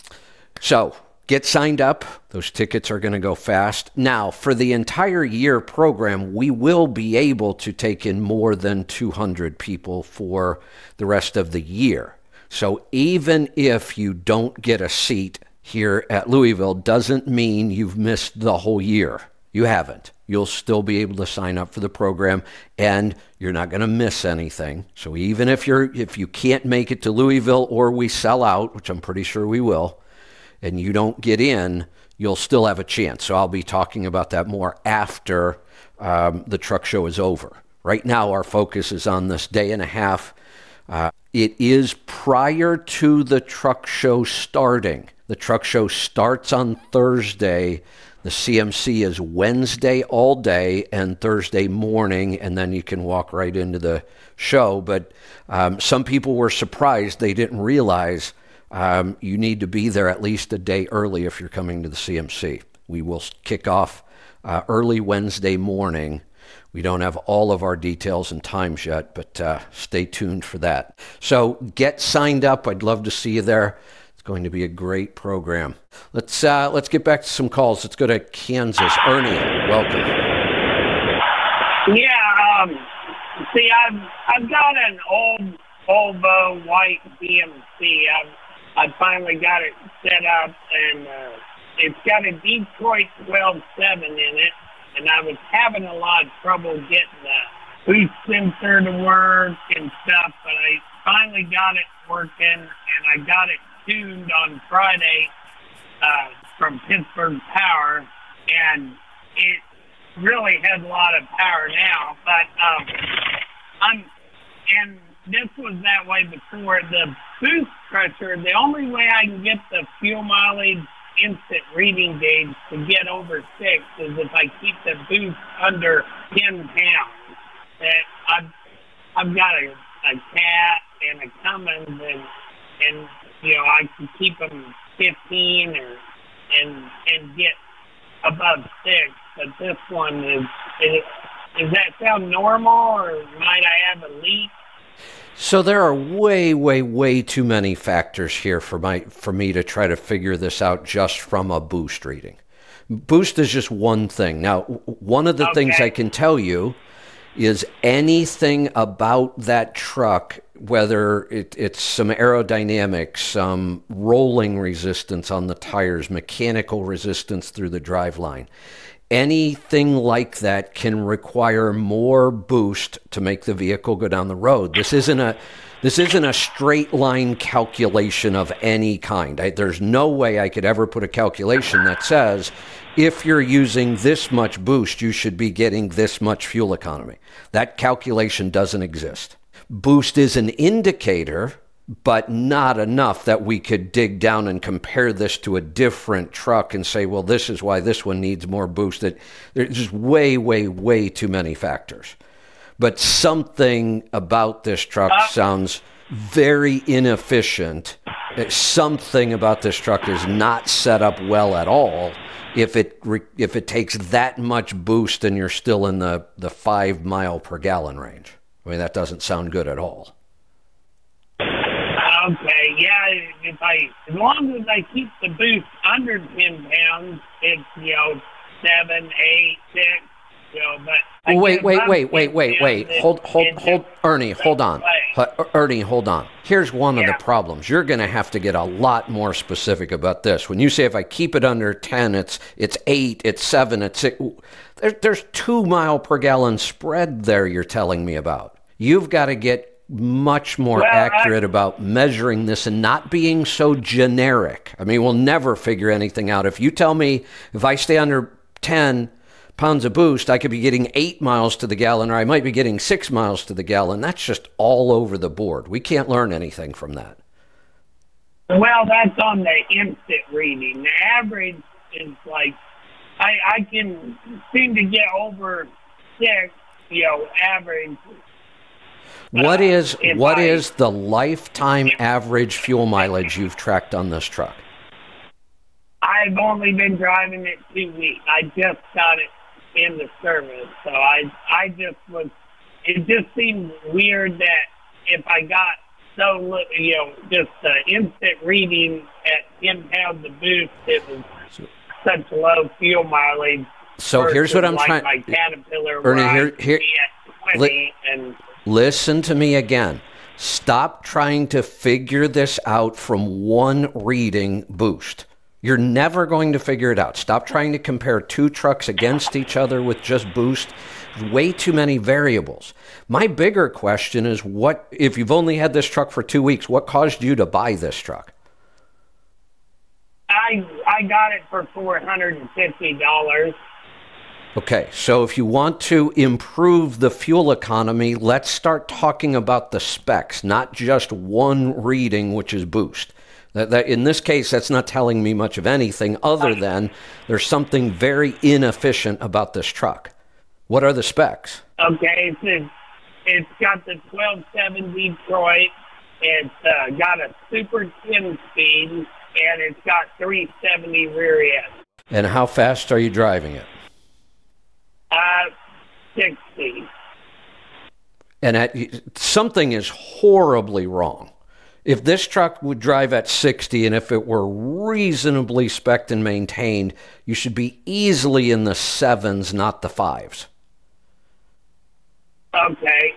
Speaker 1: so get signed up. Those tickets are going to go fast. Now, for the entire year program, we will be able to take in more than 200 people for the rest of the year. So even if you don't get a seat here at Louisville, doesn't mean you've missed the whole year. You haven't. You'll still be able to sign up for the program and you're not going to miss anything. So even if you're if you can't make it to Louisville or we sell out, which I'm pretty sure we will, and you don't get in, you'll still have a chance. So I'll be talking about that more after um, the truck show is over. Right now, our focus is on this day and a half. Uh, it is prior to the truck show starting. The truck show starts on Thursday. The CMC is Wednesday all day and Thursday morning, and then you can walk right into the show. But um, some people were surprised they didn't realize um, you need to be there at least a day early if you're coming to the CMC. We will kick off uh, early Wednesday morning. We don't have all of our details and times yet, but uh, stay tuned for that. So get signed up. I'd love to see you there. It's going to be a great program. Let's uh, let's get back to some calls. Let's go to Kansas. Ernie, welcome.
Speaker 4: Yeah. Um, see, I've I've got an old Volvo white GMC. I've I finally got it set up, and uh, it's got a Detroit 12.7 in it, and I was having a lot of trouble getting the boost sensor to work and stuff, but I finally got it working, and I got it tuned on Friday uh, from Pittsburgh Power, and it really has a lot of power now. But um, I'm and this was that way before. The boost pressure, the only way I can get the fuel mileage instant reading gauge to get over six is if I keep the boost under 10 pounds. That I've, I've got a, a cat and a Cummins and, and, you know, I can keep them 15 or, and, and get above six. But this one is, is, does that sound normal or might I have a leak?
Speaker 1: So there are way, way, way too many factors here for my for me to try to figure this out just from a boost reading. Boost is just one thing. Now, one of the okay. things I can tell you is anything about that truck, whether it, it's some aerodynamics, some rolling resistance on the tires, mechanical resistance through the drive line anything like that can require more boost to make the vehicle go down the road. This isn't a this isn't a straight line calculation of any kind. I, there's no way I could ever put a calculation that says if you're using this much boost, you should be getting this much fuel economy. That calculation doesn't exist. Boost is an indicator but not enough that we could dig down and compare this to a different truck and say, well, this is why this one needs more boost. That there's just way, way, way too many factors. But something about this truck uh, sounds very inefficient. Something about this truck is not set up well at all. If it if it takes that much boost and you're still in the, the five mile per gallon range, I mean that doesn't sound good at all.
Speaker 4: Yeah. If I, as long as I keep the boost under ten pounds, it's you know seven, eight, six. You know, but
Speaker 1: wait, wait, wait, wait, wait, wait. Hold, hold, hold, Ernie. Hold on, Ernie. Hold on. Here's one yeah. of the problems. You're going to have to get a lot more specific about this. When you say if I keep it under ten, it's it's eight, it's seven, it's six. There, there's two mile per gallon spread there. You're telling me about. You've got to get much more well, accurate I, about measuring this and not being so generic. I mean, we'll never figure anything out. If you tell me if I stay under 10 pounds of boost, I could be getting eight miles to the gallon, or I might be getting six miles to the gallon. That's just all over the board. We can't learn anything from that.
Speaker 4: Well, that's on the instant reading. The average is like, I, I can seem to get over six, you know, average
Speaker 1: what uh, is what I, is the lifetime average fuel mileage you've tracked on this truck?
Speaker 4: I've only been driving it two weeks. I just got it in the service, so I I just was. It just seemed weird that if I got so you know, just the instant reading at ten pounds of boost, it was such low fuel mileage.
Speaker 1: So here's what I'm
Speaker 4: like
Speaker 1: trying.
Speaker 4: My Caterpillar
Speaker 1: Ernie, here, here,
Speaker 4: and
Speaker 1: Listen to me again. Stop trying to figure this out from one reading boost. You're never going to figure it out. Stop trying to compare two trucks against each other with just boost. Way too many variables. My bigger question is what, if you've only had this truck for two weeks, what caused you to buy this truck?
Speaker 4: I, I got it for $450.
Speaker 1: Okay, so if you want to improve the fuel economy, let's start talking about the specs, not just one reading, which is boost. That, that, in this case, that's not telling me much of anything other than there's something very inefficient about this truck. What are the specs?
Speaker 4: Okay, it's, it's got the 1270 Detroit. It's uh, got a super 10 speed, and it's got 370 rear end.
Speaker 1: And how fast are you driving it?
Speaker 4: Uh, 60.
Speaker 1: And at, something is horribly wrong. If this truck would drive at 60 and if it were reasonably spec'd and maintained, you should be easily in the sevens, not the fives.
Speaker 4: Okay.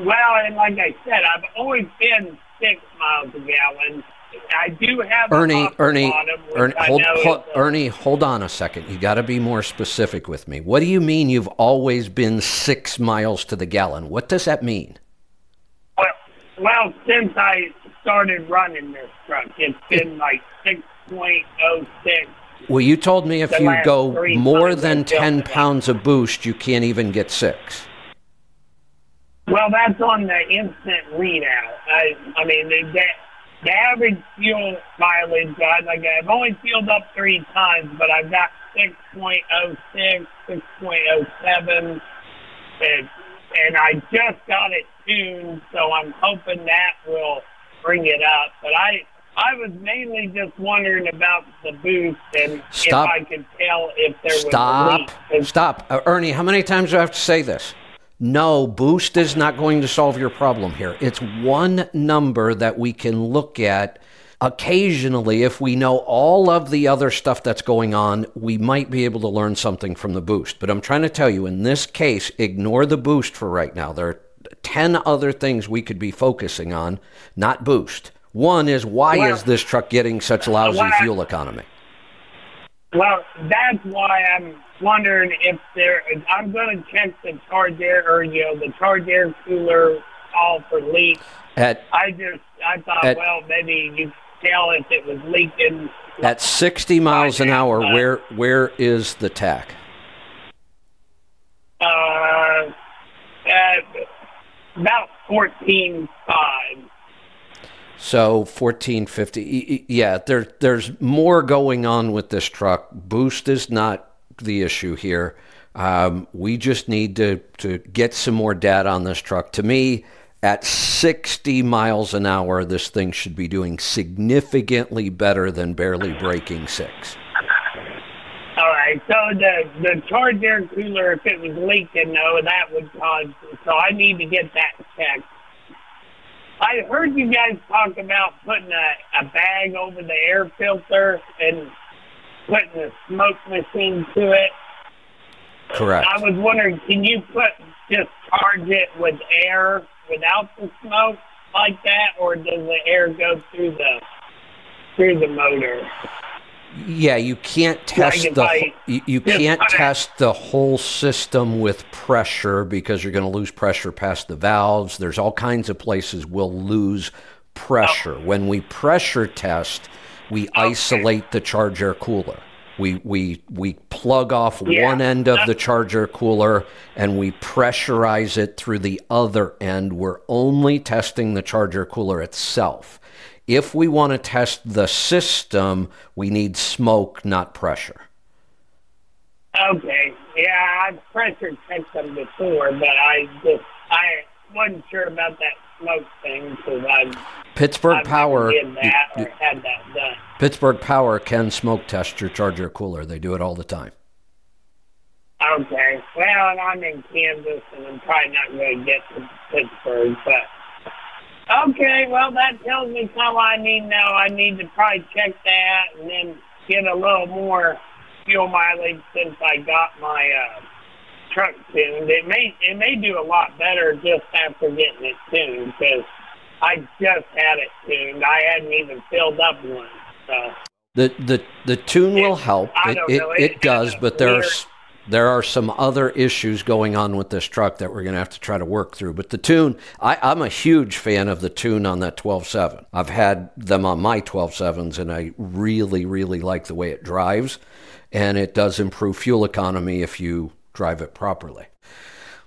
Speaker 4: Well, and like I said, I've always been six miles a gallon. I do have
Speaker 1: Ernie, Ernie, Ernie, hold, hold, Ernie, hold on a second. You got to be more specific with me. What do you mean you've always been six miles to the gallon? What does that mean?
Speaker 4: Well, well, since I started running this truck, it's been like six point oh six.
Speaker 1: Well, you told me if you go more than ten pounds of boost, you can't even get six.
Speaker 4: Well, that's on the instant readout. I, I mean, the, the, average fuel mileage, I, like I've only fueled up three times, but I've got 6.06, 6.07, and, and I just got it tuned, so I'm hoping that will bring it up. But I, I was mainly just wondering about the boost and
Speaker 1: Stop.
Speaker 4: if I could tell if there was a leak.
Speaker 1: Stop. Uh, Ernie, how many times do I have to say this? No, boost is not going to solve your problem here. It's one number that we can look at occasionally. If we know all of the other stuff that's going on, we might be able to learn something from the boost. But I'm trying to tell you, in this case, ignore the boost for right now. There are 10 other things we could be focusing on, not boost. One is why
Speaker 4: Well-
Speaker 1: is this truck getting such lousy
Speaker 4: Well,
Speaker 1: fuel economy?
Speaker 4: Well, that's why I'm wondering if there. I'm going to check the charge air or you know the charge air cooler all for leaks.
Speaker 1: At
Speaker 4: I just I thought,
Speaker 1: At-
Speaker 4: well, maybe you tell if it was leaking.
Speaker 1: at 60 miles an hour,
Speaker 4: Uh,
Speaker 1: where where is the tach?
Speaker 4: Uh, at about fourteen five.
Speaker 1: So 1450. y- y- Yeah, there there's more going on with this truck. Boost is not the issue here. Um, we just need to to get some more data on this truck. To me, at 60 miles an hour, this thing should be doing significantly better than barely breaking six.
Speaker 4: All right, so the the charge air cooler, if it was leaking, though, that would cause. So I need to get that checked. I heard you guys talk about putting a, a bag over the air filter and putting a smoke machine to it.
Speaker 1: Correct.
Speaker 4: I was wondering, can you put just charge it with air without the smoke like that, or does the air go through the through the motor?
Speaker 1: Yeah, you can't test
Speaker 4: if
Speaker 1: the
Speaker 4: I
Speaker 1: you, you can't test the whole system with pressure because you're going to lose pressure past the valves. There's all kinds of places we'll lose pressure.
Speaker 4: Oh.
Speaker 1: When we pressure test, we isolate the charge air cooler. We we we plug off
Speaker 4: Yeah,
Speaker 1: one end of the
Speaker 4: that-
Speaker 1: charge air cooler and we pressurize it through the other end. We're only testing the charge air cooler itself. If we want to test the system, we need smoke, not pressure.
Speaker 4: Okay. Yeah, I've pressure checked them before, but I just I wasn't sure about that smoke thing because I
Speaker 1: Pittsburgh
Speaker 4: I've
Speaker 1: Power,
Speaker 4: did that or had that done.
Speaker 1: Pittsburgh Power can smoke test your charge air cooler. They do it all the time.
Speaker 4: Okay. Well, and I'm in Kansas, and I'm probably not going to get to Pittsburgh, but okay. Well, that tells me something I need to know. I need to probably check that and then get a little more fuel mileage since I got my uh, truck tuned. It may it may do a lot better just after getting it tuned because I just had it tuned. I hadn't even filled up one. So
Speaker 1: The the the tune will help.
Speaker 4: I
Speaker 1: It
Speaker 4: don't
Speaker 1: it, it
Speaker 4: It-
Speaker 1: does, but there are there are some other issues going on with this truck that we're going to have to try to work through. But the tune, I, I'm a huge fan of the tune on that 12.7. I've had them on my 12.7s, and I really, really like the way it drives. And it does improve fuel economy if you drive it properly.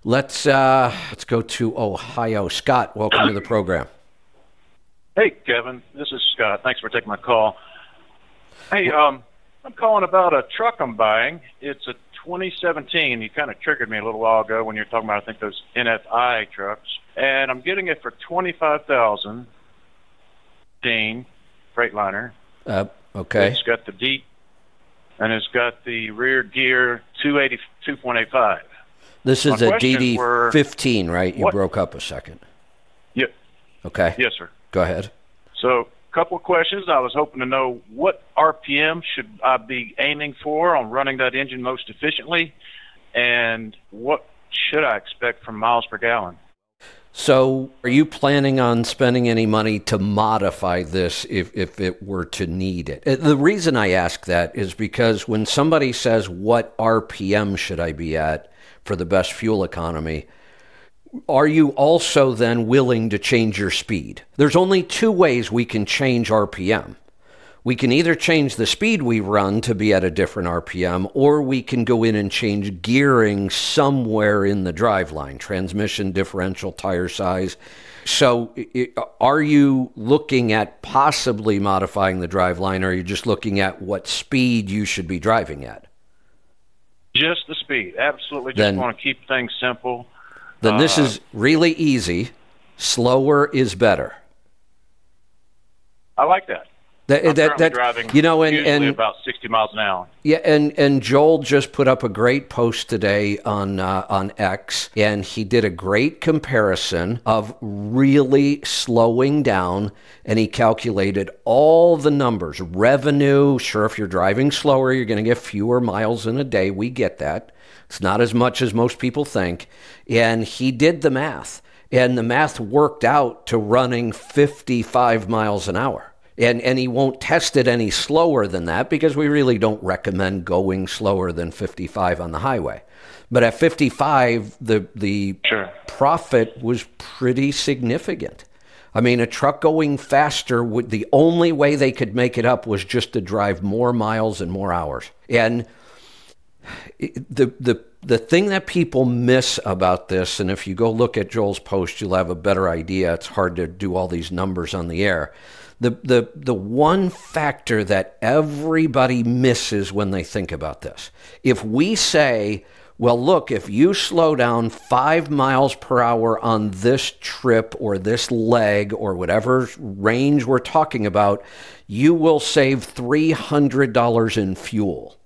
Speaker 1: Let's uh, let's go to Ohio. Scott, welcome to the program.
Speaker 5: Hey, Kevin. This is Scott. Thanks for taking my call. Hey, um, I'm calling about a truck I'm buying. It's a 2017. You kind of triggered me a little while ago when you were talking about I think those NFI trucks, and I'm getting it for twenty five thousand. Dean, Freightliner.
Speaker 1: Uh, okay.
Speaker 5: It's got the deep, and it's got the rear gear 280 2.85.
Speaker 1: This is
Speaker 5: My
Speaker 1: a
Speaker 5: questions were-
Speaker 1: DD15, right? You
Speaker 5: What-
Speaker 1: broke up a second.
Speaker 5: Yep.
Speaker 1: Okay.
Speaker 5: Yes, sir.
Speaker 1: Go ahead.
Speaker 5: So, a couple of questions. I was hoping to know what RPM should I be aiming for on running that engine most efficiently, and what should I expect from miles per gallon?
Speaker 1: So, are you planning on spending any money to modify this if, if it were to need it? Uh, The reason I ask that is because when somebody says, What RPM should I be at for the best fuel economy? Are you also then willing to change your speed? There's only two ways we can change RPM. We can either change the speed we run to be at a different RPM, or we can go in and change gearing somewhere in the driveline, transmission, differential, tire size. So, are you looking at possibly modifying the driveline, or are you just looking at what speed you should be driving at?
Speaker 5: Just the speed. Absolutely. Just
Speaker 1: Then-
Speaker 5: want to keep things simple.
Speaker 1: Then this
Speaker 5: Uh,
Speaker 1: is really easy. Slower is better.
Speaker 5: I like that.
Speaker 1: That,
Speaker 5: I'm
Speaker 1: that, that-
Speaker 5: driving
Speaker 1: you know, and, and
Speaker 5: about 60 miles an hour.
Speaker 1: Yeah, and and Joel just put up a great post today on uh, on X, and he did a great comparison of really slowing down, and he calculated all the numbers, revenue. Sure, if you're driving slower, you're going to get fewer miles in a day. We get that. It's not as much as most people think, and he did the math, and the math worked out to running 55 miles an hour and and he won't test it any slower than that because we really don't recommend going slower than 55 on the highway. But at 55, the the
Speaker 5: Sure.
Speaker 1: profit was pretty significant. I mean, a truck going faster would the only way they could make it up was just to drive more miles and more hours. And the the the thing that people miss about this, and if you go look at Joel's post, you'll have a better idea. It's hard to do all these numbers on the air. The the the one factor that everybody misses when they think about this, if we say, well, look, if you slow down five miles per hour on this trip or this leg or whatever range we're talking about, you will save three hundred dollars in fuel.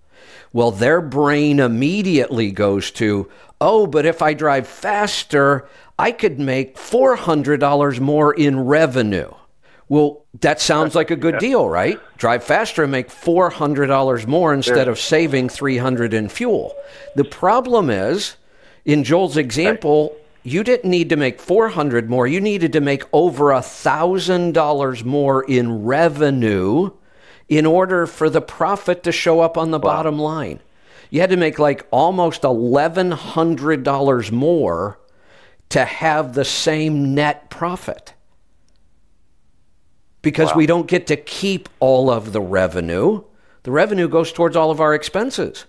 Speaker 1: Well, their brain immediately goes to, oh, but if I drive faster, I could make $400 more in revenue. Well, that sounds like a good deal, right? Drive faster and make $400 more instead of saving 300 in fuel. The problem is, in Joel's example, you didn't need to make 400 more. You needed to make over a $1,000 more in revenue in order for the profit to show up on the bottom line. You had to make like almost $1,100 more to have the same net profit. Because we don't get to keep all of the revenue. The revenue goes towards all of our expenses.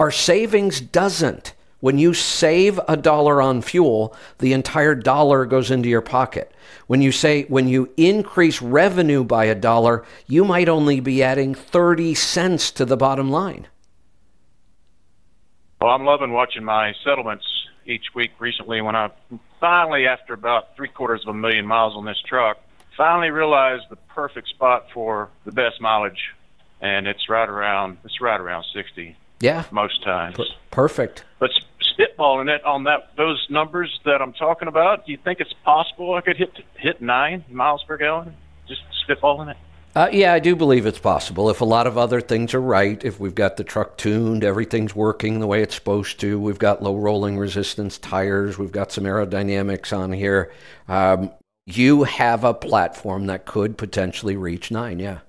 Speaker 1: Our savings doesn't. When you save a dollar on fuel, the entire dollar goes into your pocket. When you say when you increase revenue by a dollar, you might only be adding 30 cents to the bottom line.
Speaker 5: Well, I'm loving watching my settlements each week recently when I finally, after about three quarters of a million miles on this truck, finally realized the perfect spot for the best mileage. And it's right around, it's right around 60
Speaker 1: Yeah,
Speaker 5: most times.
Speaker 1: perfect.
Speaker 5: But spitballing it on that, those numbers that I'm talking about, do you think it's possible I could hit, hit nine miles per gallon? Just spitballing it?
Speaker 1: Uh, yeah, I do believe it's possible. If a lot of other things are right, if we've got the truck tuned, everything's working the way it's supposed to, we've got low rolling resistance tires, we've got some aerodynamics on here, um, you have a platform that could potentially reach nine. Yeah.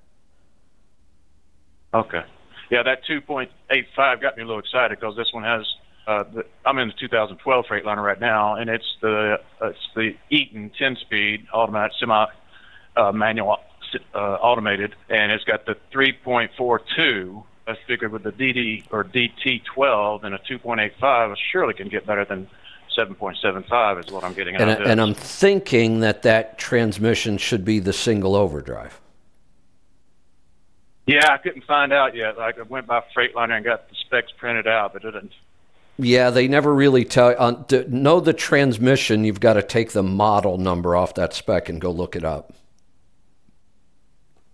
Speaker 5: Okay. Yeah, that 2.85 got me a little excited because this one has. Uh, the, I'm in the 2012 Freightliner right now, and it's the uh, it's the Eaton 10-speed automatic semi uh, manual uh, automated, and it's got the 3.42. I figured with the DD or DT12 and a 2.85, I surely can get better than 7.75 is what I'm getting.
Speaker 1: And,
Speaker 5: out of this.
Speaker 1: and I'm thinking that that transmission should be the single overdrive.
Speaker 5: Yeah, I couldn't find out yet. Like, I went by Freightliner and got the specs printed out, but it didn't.
Speaker 1: Yeah, they never really tell. On, to know the transmission, you've got to take the model number off that spec and go look it up.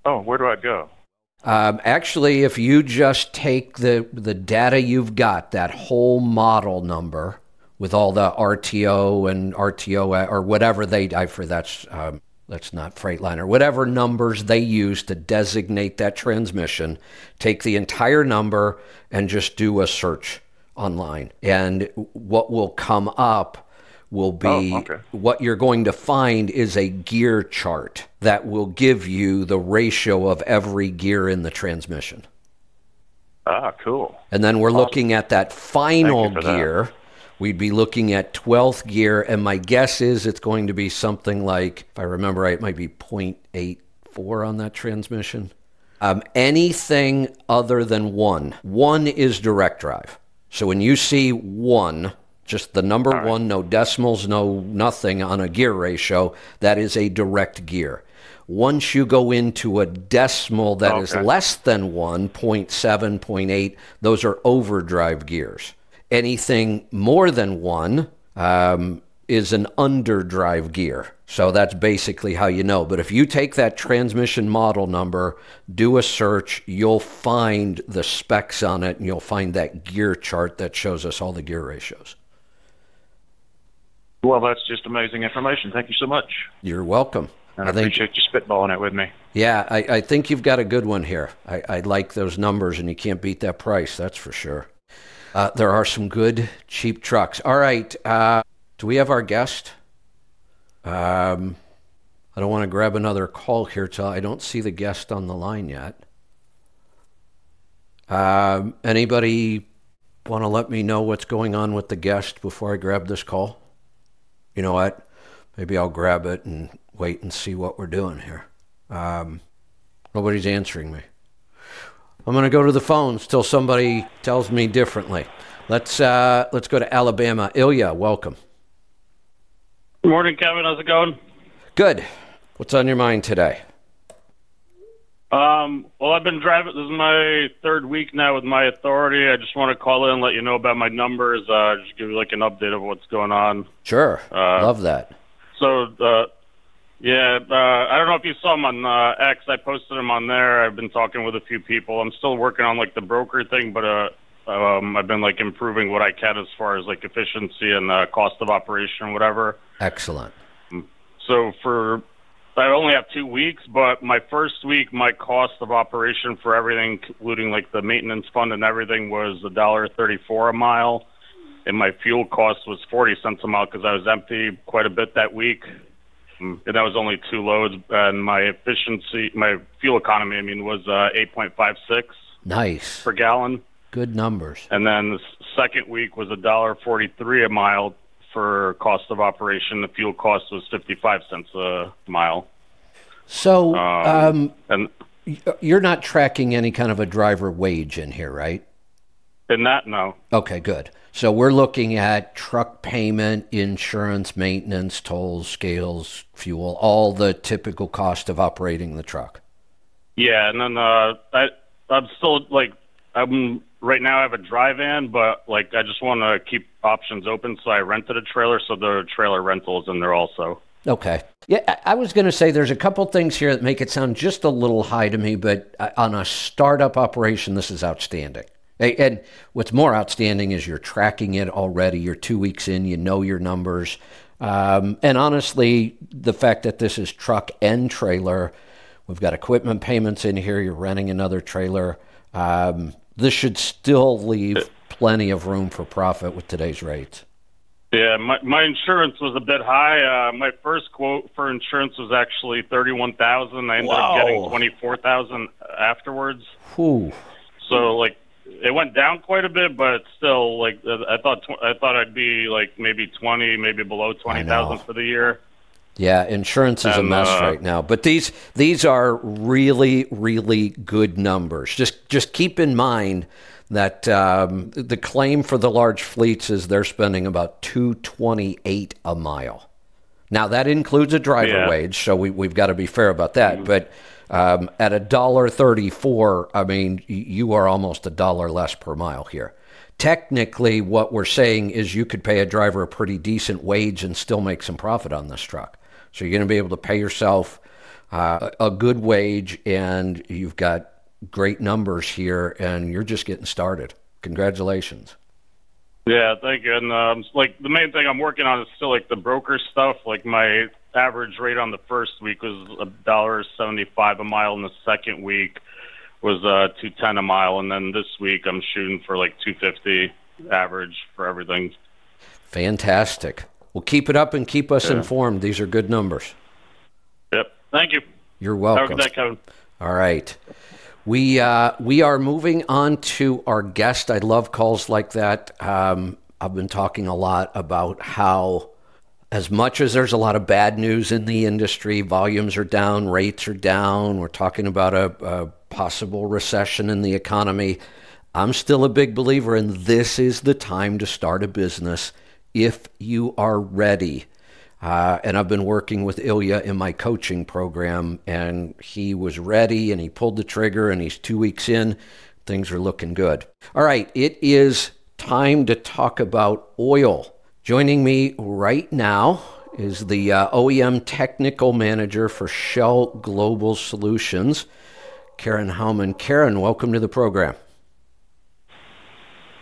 Speaker 5: Oh, where do I go?
Speaker 1: Um, actually, if you just take the the data you've got, that whole model number with all the RTO and RTO or whatever they I for that's um, that's not Freightliner, whatever numbers they use to designate that transmission, take the entire number and just do a search online, and what will come up will be
Speaker 5: Oh, okay.
Speaker 1: what you're going to find is a gear chart that will give you the ratio of every gear in the transmission.
Speaker 5: Ah, cool.
Speaker 1: And then we're looking at that final
Speaker 5: for that.
Speaker 1: gear. We'd be looking at 12th gear, and my guess is it's going to be something like, if I remember right, it might be 0.84 on that transmission. Um, anything other than one. One is direct drive. So when you see one, just the number one, no decimals, no nothing on a gear ratio, that is a direct gear. Once you go into a decimal that is
Speaker 5: Okay.
Speaker 1: less than 1, 0.7, 0.8, those are overdrive gears. Anything more than 1 um, is an underdrive gear. So that's basically how you know. But if you take that transmission model number, do a search, you'll find the specs on it and you'll find that gear chart that shows us all the gear ratios.
Speaker 5: Well, that's just amazing information. Thank you so much.
Speaker 1: You're welcome.
Speaker 5: And I,
Speaker 1: think-
Speaker 5: appreciate you spitballing it with me.
Speaker 1: Yeah, I, I think you've got a good one here. I, I like those numbers, and you can't beat that price, that's for sure. Uh, there are some good, cheap trucks. All right, uh, do we have our guest? Um, I don't want to grab another call here till I don't see the guest on the line yet. Um, anybody want to let me know what's going on with the guest before I grab this call? You know what? Maybe I'll grab it and wait and see what we're doing here. Um, nobody's answering me. I'm going to go to the phones till somebody tells me differently. Let's uh, let's go to Alabama. Ilya, welcome.
Speaker 6: Good morning, Kevin. How's it going?
Speaker 1: Good. What's on your mind today?
Speaker 6: Um, well, I've been driving. This is my third week now with my authority. I just want to call in and let you know about my numbers. Uh, just give you like an update of what's going on.
Speaker 1: Sure.
Speaker 6: Uh,
Speaker 1: Love that.
Speaker 6: So, uh, yeah, uh, I don't know if you saw them on uh, X. I posted them on there. I've been talking with a few people. I'm still working on like the broker thing, but uh, um, I've been like improving what I can as far as like efficiency and uh, cost of operation, whatever.
Speaker 1: Excellent.
Speaker 6: So for I only have two weeks, but my first week, my cost of operation for everything, including like the maintenance fund and everything, was a dollar thirty-four a mile, and my fuel cost was forty cents a mile because I was empty quite a bit that week, and that was only two loads. And my efficiency, my fuel economy, I mean, was uh, eight point five six
Speaker 1: Nice.
Speaker 6: per gallon.
Speaker 1: Good numbers.
Speaker 6: And then the second week was a dollar forty-three a mile for cost of operation. The fuel cost was fifty-five cents a mile.
Speaker 1: So
Speaker 6: Um,
Speaker 1: um,
Speaker 6: and
Speaker 1: you're not tracking any kind of a driver wage in here, right?
Speaker 6: in that, no.
Speaker 1: Okay, good. So we're looking at truck payment, insurance, maintenance, tolls, scales, fuel, all the typical cost of operating the truck.
Speaker 6: Yeah, and then uh, I I'm still like I'm right now. I have a dry van, but like I just want to keep options open, so I rented a trailer. So the trailer rental is in there also.
Speaker 1: Okay. Yeah, I- was going to say there's a couple things here that make it sound just a little high to me, but uh, on a startup operation, this is outstanding. And what's more outstanding is you're tracking it already. You're two weeks in, you know your numbers. Um, and honestly, the fact that this is truck and trailer, we've got equipment payments in here, you're renting another trailer. Um, this should still leave plenty of room for profit with today's rates.
Speaker 6: Yeah, my my insurance was a bit high. Uh, my first quote for insurance was actually thirty one thousand. I ended
Speaker 1: Wow.
Speaker 6: up getting twenty four thousand afterwards.
Speaker 1: Whew.
Speaker 6: So like it went down quite a bit, but still like I thought tw- I thought I'd be like maybe 20, maybe below 20,000 for the year.
Speaker 1: Yeah, insurance is a mess
Speaker 6: uh,
Speaker 1: right now. But these these are really really good numbers. Just just keep in mind that um, the claim for the large fleets is they're spending about 228 a mile. Now that includes a driver
Speaker 6: Yeah.
Speaker 1: wage, so we, we've got to be fair about that. But um, at a dollar thirty-four, I mean, you are almost a dollar less per mile here. Technically, what we're saying is you could pay a driver a pretty decent wage and still make some profit on this truck. So you're going to be able to pay yourself uh, a good wage, and you've got great numbers here, and you're just getting started. Congratulations.
Speaker 6: Yeah, thank you. And um, like the main thing I'm working on is still like the broker stuff. Like my average rate on the first week was a dollar seventy-five a mile, and the second week was uh, two ten a mile, and then this week I'm shooting for like two fifty average for everything.
Speaker 1: Fantastic. Well, keep it up and keep us informed. These are good numbers.
Speaker 6: Yep. Thank you.
Speaker 1: You're
Speaker 6: Have a
Speaker 1: welcome.
Speaker 6: good day, Kevin.
Speaker 1: All right. We uh, we are moving on to our guest. I love calls like that. Um, I've been talking a lot about how, as much as there's a lot of bad news in the industry, volumes are down, rates are down. We're talking about a, a possible recession in the economy. I'm still a big believer in this is the time to start a business if you are ready. Uh, and I've been working with Ilya in my coaching program, and he was ready and he pulled the trigger, and he's two weeks in. Things are looking good. All right, it is time to talk about oil. Joining me right now is the uh, OEM technical manager for Shell Global Solutions, Karen Haumann. Karen, welcome to the program.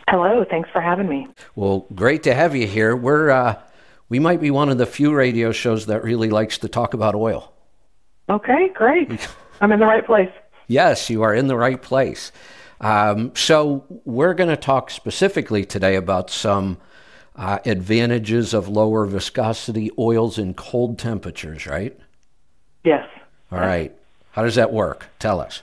Speaker 7: Hello, thanks for having me.
Speaker 1: Well, great to have you here. We're uh, we might be one of the few radio shows that really likes to talk about oil.
Speaker 7: Okay, great. I'm in the right place.
Speaker 1: Yes, you are in the right place. Um, so we're going to talk specifically today about some uh, advantages of lower viscosity oils in cold temperatures, right?
Speaker 7: Yes.
Speaker 1: All right. How does that work? Tell us.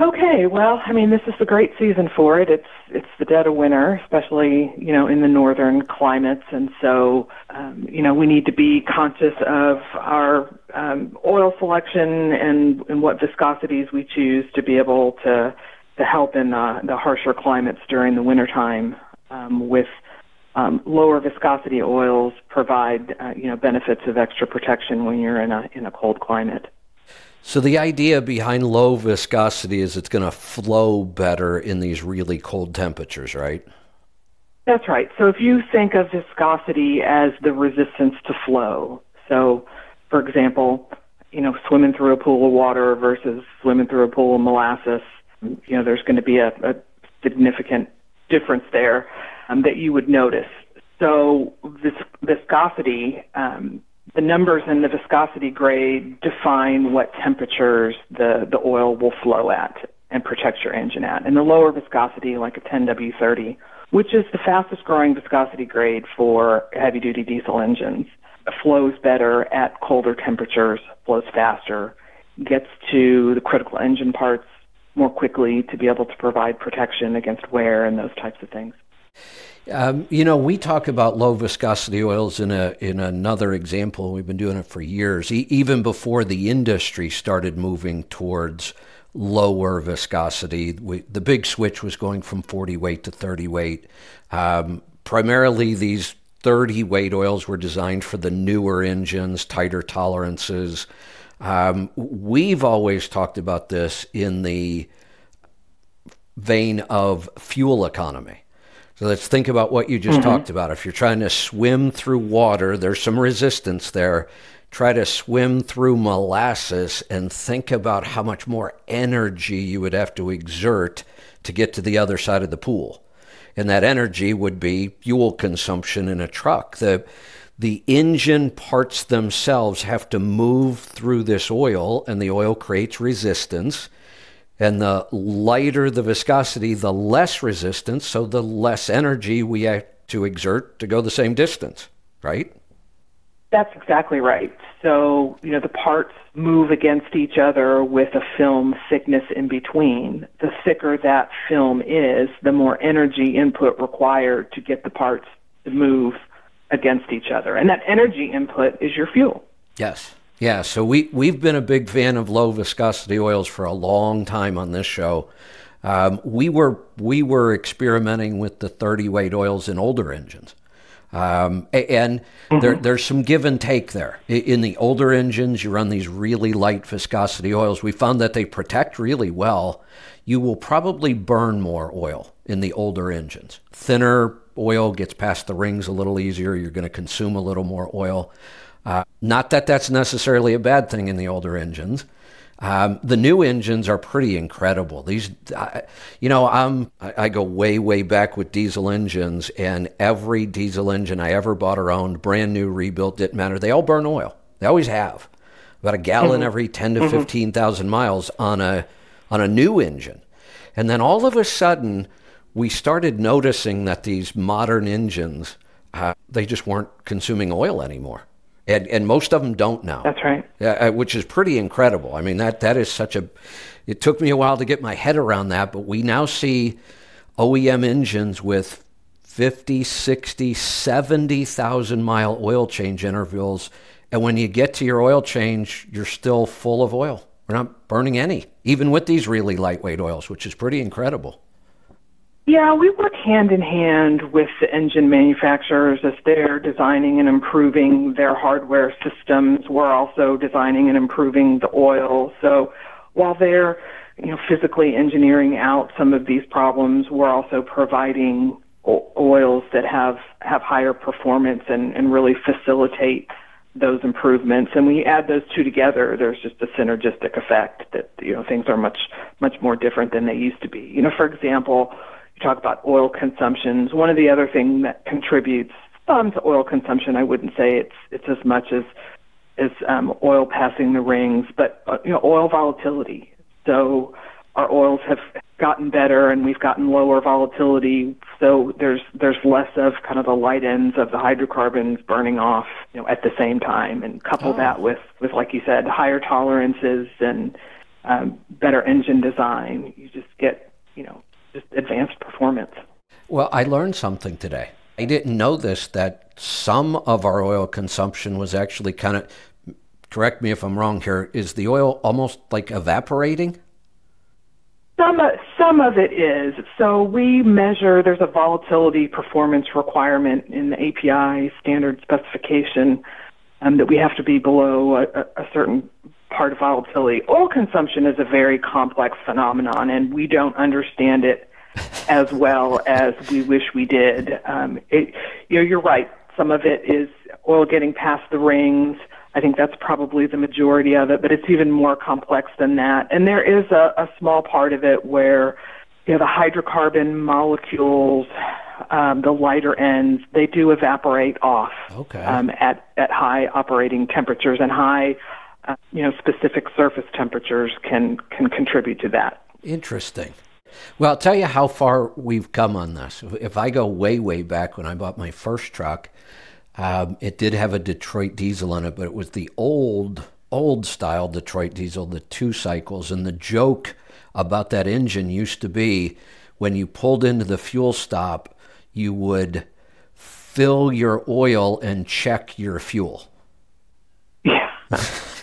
Speaker 7: Okay, well, I mean, this is the great season for it. It's it's the dead of winter, especially you know in the northern climates, and so um, you know we need to be conscious of our um, oil selection and and what viscosities we choose to be able to to help in uh, the harsher climates during the wintertime um, with um, lower viscosity oils provide uh, you know benefits of extra protection when you're in a in a cold climate.
Speaker 1: So the idea behind low viscosity is it's going to flow better in these really cold temperatures, right?
Speaker 7: That's right. So if you think of viscosity as the resistance to flow, so for example, you know, swimming through a pool of water versus swimming through a pool of molasses, you know, there's going to be a, a significant difference there um, that you would notice. So this viscosity, um, the numbers in the viscosity grade define what temperatures the, the oil will flow at and protect your engine at. And the lower viscosity, like a 10W30, which is the fastest growing viscosity grade for heavy duty diesel engines, flows better at colder temperatures, flows faster, gets to the critical engine parts more quickly to be able to provide protection against wear and those types of things.
Speaker 1: Um, you know, we talk about low viscosity oils in a in another example. We've been doing it for years, e- even before the industry started moving towards lower viscosity. We, the big switch was going from 40 weight to 30 weight. Um, primarily, these 30 weight oils were designed for the newer engines, tighter tolerances. Um, we've always talked about this in the vein of fuel economy. So let's think about what you just mm-hmm. talked about. If you're trying to swim through water, there's some resistance there. Try to swim through molasses and think about how much more energy you would have to exert to get to the other side of the pool. And that energy would be fuel consumption in a truck. The, the engine parts themselves have to move through this oil, and the oil creates resistance. And the lighter the viscosity, the less resistance, so the less energy we have to exert to go the same distance, right?
Speaker 7: That's exactly right. So, you know, the parts move against each other with a film thickness in between. The thicker that film is, the more energy input required to get the parts to move against each other. And that energy input is your fuel.
Speaker 1: Yes. Yeah, so we, we've been a big fan of low viscosity oils for a long time on this show. Um, we were we were experimenting with the 30 weight oils in older engines. Um, and mm-hmm. there, there's some give and take there. In the older engines, you run these really light viscosity oils. We found that they protect really well. You will probably burn more oil in the older engines. Thinner oil gets past the rings a little easier. You're going to consume a little more oil. Uh, not that that's necessarily a bad thing in the older engines. Um, the new engines are pretty incredible. These, uh, you know, I'm, I, I, go way, way back with diesel engines, and every diesel engine I ever bought or owned, brand new, rebuilt, didn't matter. They all burn oil. They always have. About a gallon mm-hmm. every 10 to mm-hmm. 15,000 miles on a, on a new engine. And then all of a sudden, we started noticing that these modern engines, uh, they just weren't consuming oil anymore and and most of them don't now.
Speaker 7: That's right.
Speaker 1: Uh, which is pretty incredible. I mean that that is such a. It took me a while to get my head around that, but we now see OEM engines with 50, 60, 70,000 mile oil change intervals. And when you get to your oil change, you're still full of oil. We're not burning any, even with these really lightweight oils, which is pretty incredible.
Speaker 7: Yeah, we work hand in hand with the engine manufacturers as they're designing and improving their hardware systems. We're also designing and improving the oil. So while they're you know physically engineering out some of these problems, we're also providing oils that have have higher performance and, and really facilitate those improvements and when you add those two together there's just a synergistic effect that you know things are much much more different than they used to be you know for example you talk about oil consumptions. One of the other things that contributes some to oil consumption, I wouldn't say it's it's as much as as um, oil passing the rings, but uh, you know oil volatility. So our oils have gotten better and we've gotten lower volatility. So there's there's less of kind of the light ends of the hydrocarbons burning off, you know, at the same time. And couple oh. that with with like you said, higher tolerances and um, better engine design, you just get you know just advanced performance.
Speaker 1: Well, I learned something today. I didn't know this that some of our oil consumption was actually kind of correct me if I'm wrong here is the oil almost like evaporating?
Speaker 7: Some some of it is. So we measure there's a volatility performance requirement in the API standard specification um, that we have to be below a, a certain part of volatility. Oil consumption is a very complex phenomenon, and we don't understand it as well as we wish we did. Um, it, you know, you're right. Some of it is oil getting past the rings. I think that's probably the majority of it, but it's even more complex than that. And there is a, a small part of it where you know the hydrocarbon molecules, um, the lighter ends, they do evaporate off
Speaker 1: okay.
Speaker 7: um, at at high operating temperatures and high uh, you know, specific surface temperatures can can contribute to that.
Speaker 1: Interesting. Well, I'll tell you how far we've come on this. If I go way, way back when I bought my first truck, um, it did have a Detroit diesel in it, but it was the old, old style Detroit diesel, the two cycles. And the joke about that engine used to be when you pulled into the fuel stop, you would fill your oil and check your fuel.
Speaker 7: Yeah.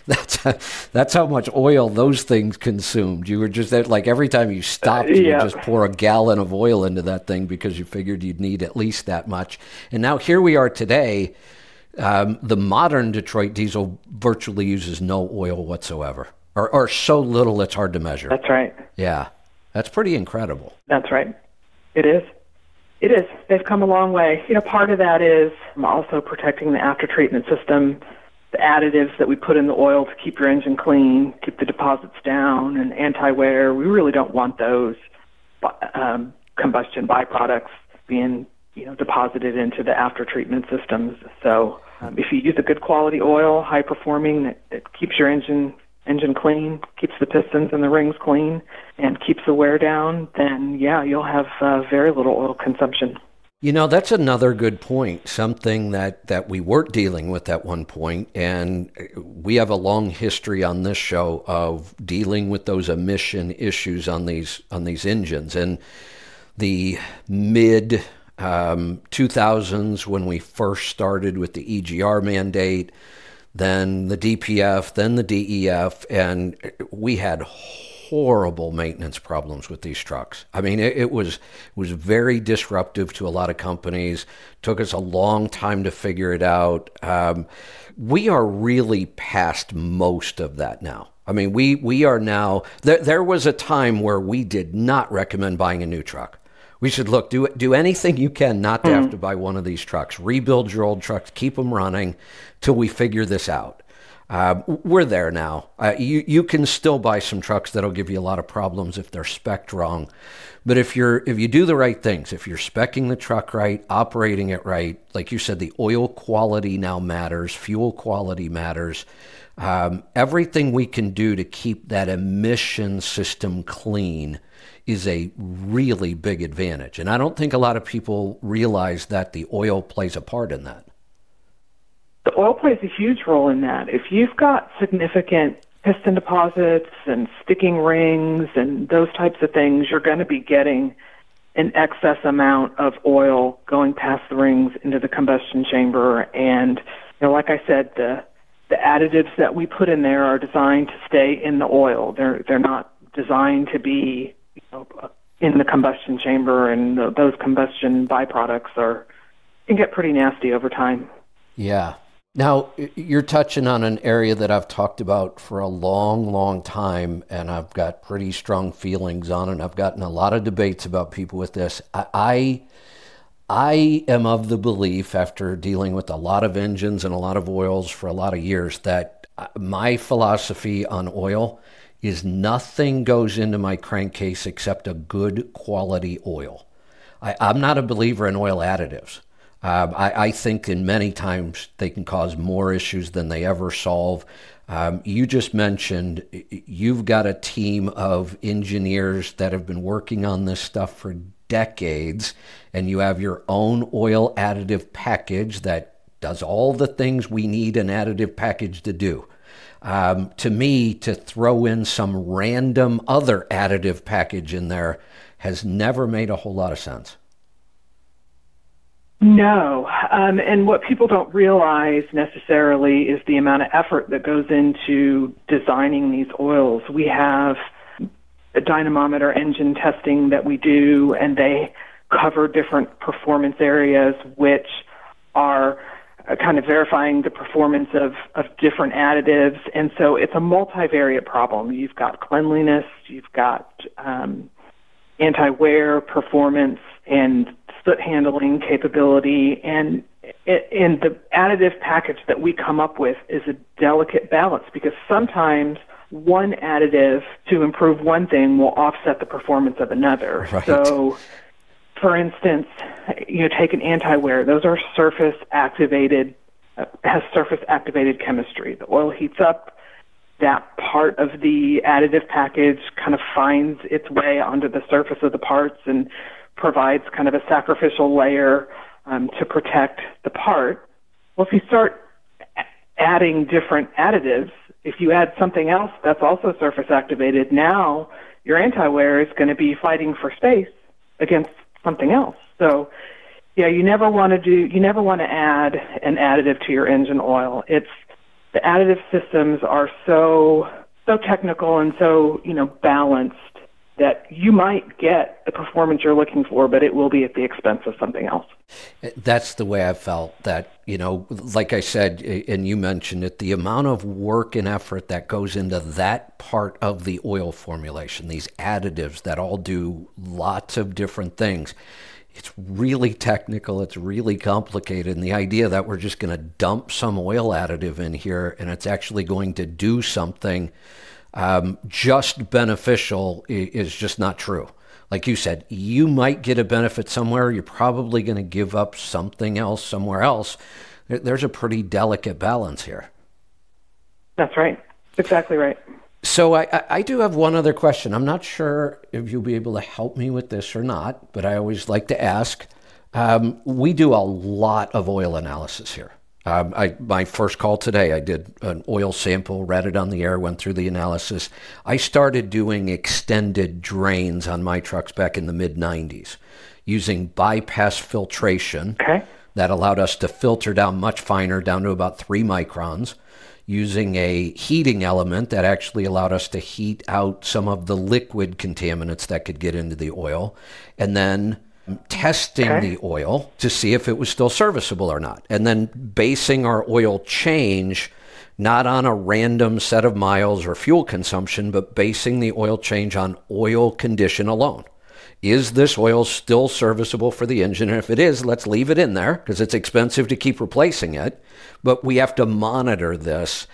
Speaker 1: that's that's how much oil those things consumed. You were just like every time you stopped, you yeah. would just pour a gallon of oil into that thing because you figured you'd need at least that much. And now here we are today. Um, the modern Detroit diesel virtually uses no oil whatsoever, or, or so little it's hard to measure.
Speaker 7: That's right.
Speaker 1: Yeah, that's pretty incredible.
Speaker 7: That's right. It is. It is. They've come a long way. You know, part of that is also protecting the after treatment system the additives that we put in the oil to keep your engine clean, keep the deposits down, and anti-wear. We really don't want those um, combustion byproducts being you know deposited into the after treatment systems. So um, if you use a good quality oil, high performing, that, that keeps your engine engine clean, keeps the pistons and the rings clean, and keeps the wear down, then yeah, you'll have uh, very little oil consumption.
Speaker 1: You know, that's another good point. Something that, that we weren't dealing with at one point, and we have a long history on this show of dealing with those emission issues on these on these engines. And the mid um, 2000s, when we first started with the EGR mandate, then the DPF, then the DEF, and we had horrible maintenance problems with these trucks. I mean, it, it, was it was very disruptive to a lot of companies. Took us a long time to figure it out. Um, we are really past most of that now. I mean, we we are now. There, there was a time where we did not recommend buying a new truck. We should look do do anything you can not to mm. have to buy one of these trucks. Rebuild your old trucks, keep them running till we figure this out. Uh, we're there now. Uh, you you can still buy some trucks that'll give you a lot of problems if they're spec'd wrong, but if you're if you do the right things, if you're specking the truck right, operating it right, like you said, the oil quality now matters, fuel quality matters. Um, everything we can do to keep that emission system clean is a really big advantage, and I don't think a lot of people realize that the oil plays a part in that
Speaker 7: the oil plays a huge role in that. If you've got significant piston deposits and sticking rings and those types of things, you're going to be getting an excess amount of oil going past the rings into the combustion chamber. And you know, like I said, the the additives that we put in there are designed to stay in the oil. They're they're not designed to be you know, in the combustion chamber, and those combustion byproducts are can get pretty nasty over time.
Speaker 1: Yeah, now, you're touching on an area that I've talked about for a long, long time, and I've got pretty strong feelings on it. I've gotten a lot of debates about people with this. I, I am of the belief, after dealing with a lot of engines and a lot of oils for a lot of years, that uh, my philosophy on oil is nothing goes into my crankcase except a good quality oil. I, I'm not a believer in oil additives. Um, I, I, think in many times they can cause more issues than they ever solve. Um, you just mentioned you've got a team of engineers that have been working on this stuff for decades, and you have your own oil additive package that does all the things we need an additive package to do. Um, to me, to throw in some random other additive package in there has never made a whole lot of sense.
Speaker 7: No. Um, and what people don't realize necessarily is the amount of effort that goes into designing these oils. We have a dynamometer engine testing that we do, and they cover different performance areas, which are uh, kind of verifying the performance of, of different additives. And so it's a multivariate problem. You've got cleanliness, you've got um, anti wear performance, and soot handling capability and and the additive package that we come up with is a delicate balance because sometimes one additive to improve one thing will offset the performance of another.
Speaker 1: Right.
Speaker 7: So for instance, you know, take an anti-wear. Those are surface activated, uh, has surface activated chemistry. The oil heats up, that part of the additive package kind of finds its way onto the surface of the parts and provides kind of a sacrificial layer um, to protect the part. Well, if you start adding different additives, if you add something else that's also surface activated, now your anti-wear is going to be fighting for space against something else. So, yeah, you never want to do, you never want to add an additive to your engine oil. It's the additive systems are so so technical and so you know balanced that you might get the performance you're looking for, but it will be at the expense of something else.
Speaker 1: That's the way I felt that, you know, like I said, and you mentioned it, the amount of work and effort that goes into that part of the oil formulation, these additives that all do lots of different things. It's really technical, it's really complicated. And the idea that we're just going to dump some oil additive in here and it's actually going to do something um, just beneficial is just not true. Like you said, you might get a benefit somewhere. You're probably going to give up something else somewhere else. There's a pretty delicate balance here.
Speaker 7: That's right. Exactly right.
Speaker 1: So I, I do have one other question. I'm not sure if you'll be able to help me with this or not, but I always like to ask. Um, we do a lot of oil analysis here. Um, I, my first call today, I did an oil sample, read it on the air, went through the analysis. I started doing extended drains on my trucks back in the mid 90s using bypass filtration
Speaker 7: Okay.
Speaker 1: that allowed us to filter down much finer, down to about three microns, using a heating element that actually allowed us to heat out some of the liquid contaminants that could get into the oil, and then testing
Speaker 7: Okay.
Speaker 1: the oil to see if it was still serviceable or not, and then basing our oil change not on a random set of miles or fuel consumption, but basing the oil change on oil condition alone. Is this oil still serviceable for the engine? And if it is, let's leave it in there because it's expensive to keep replacing it. But we have to monitor this.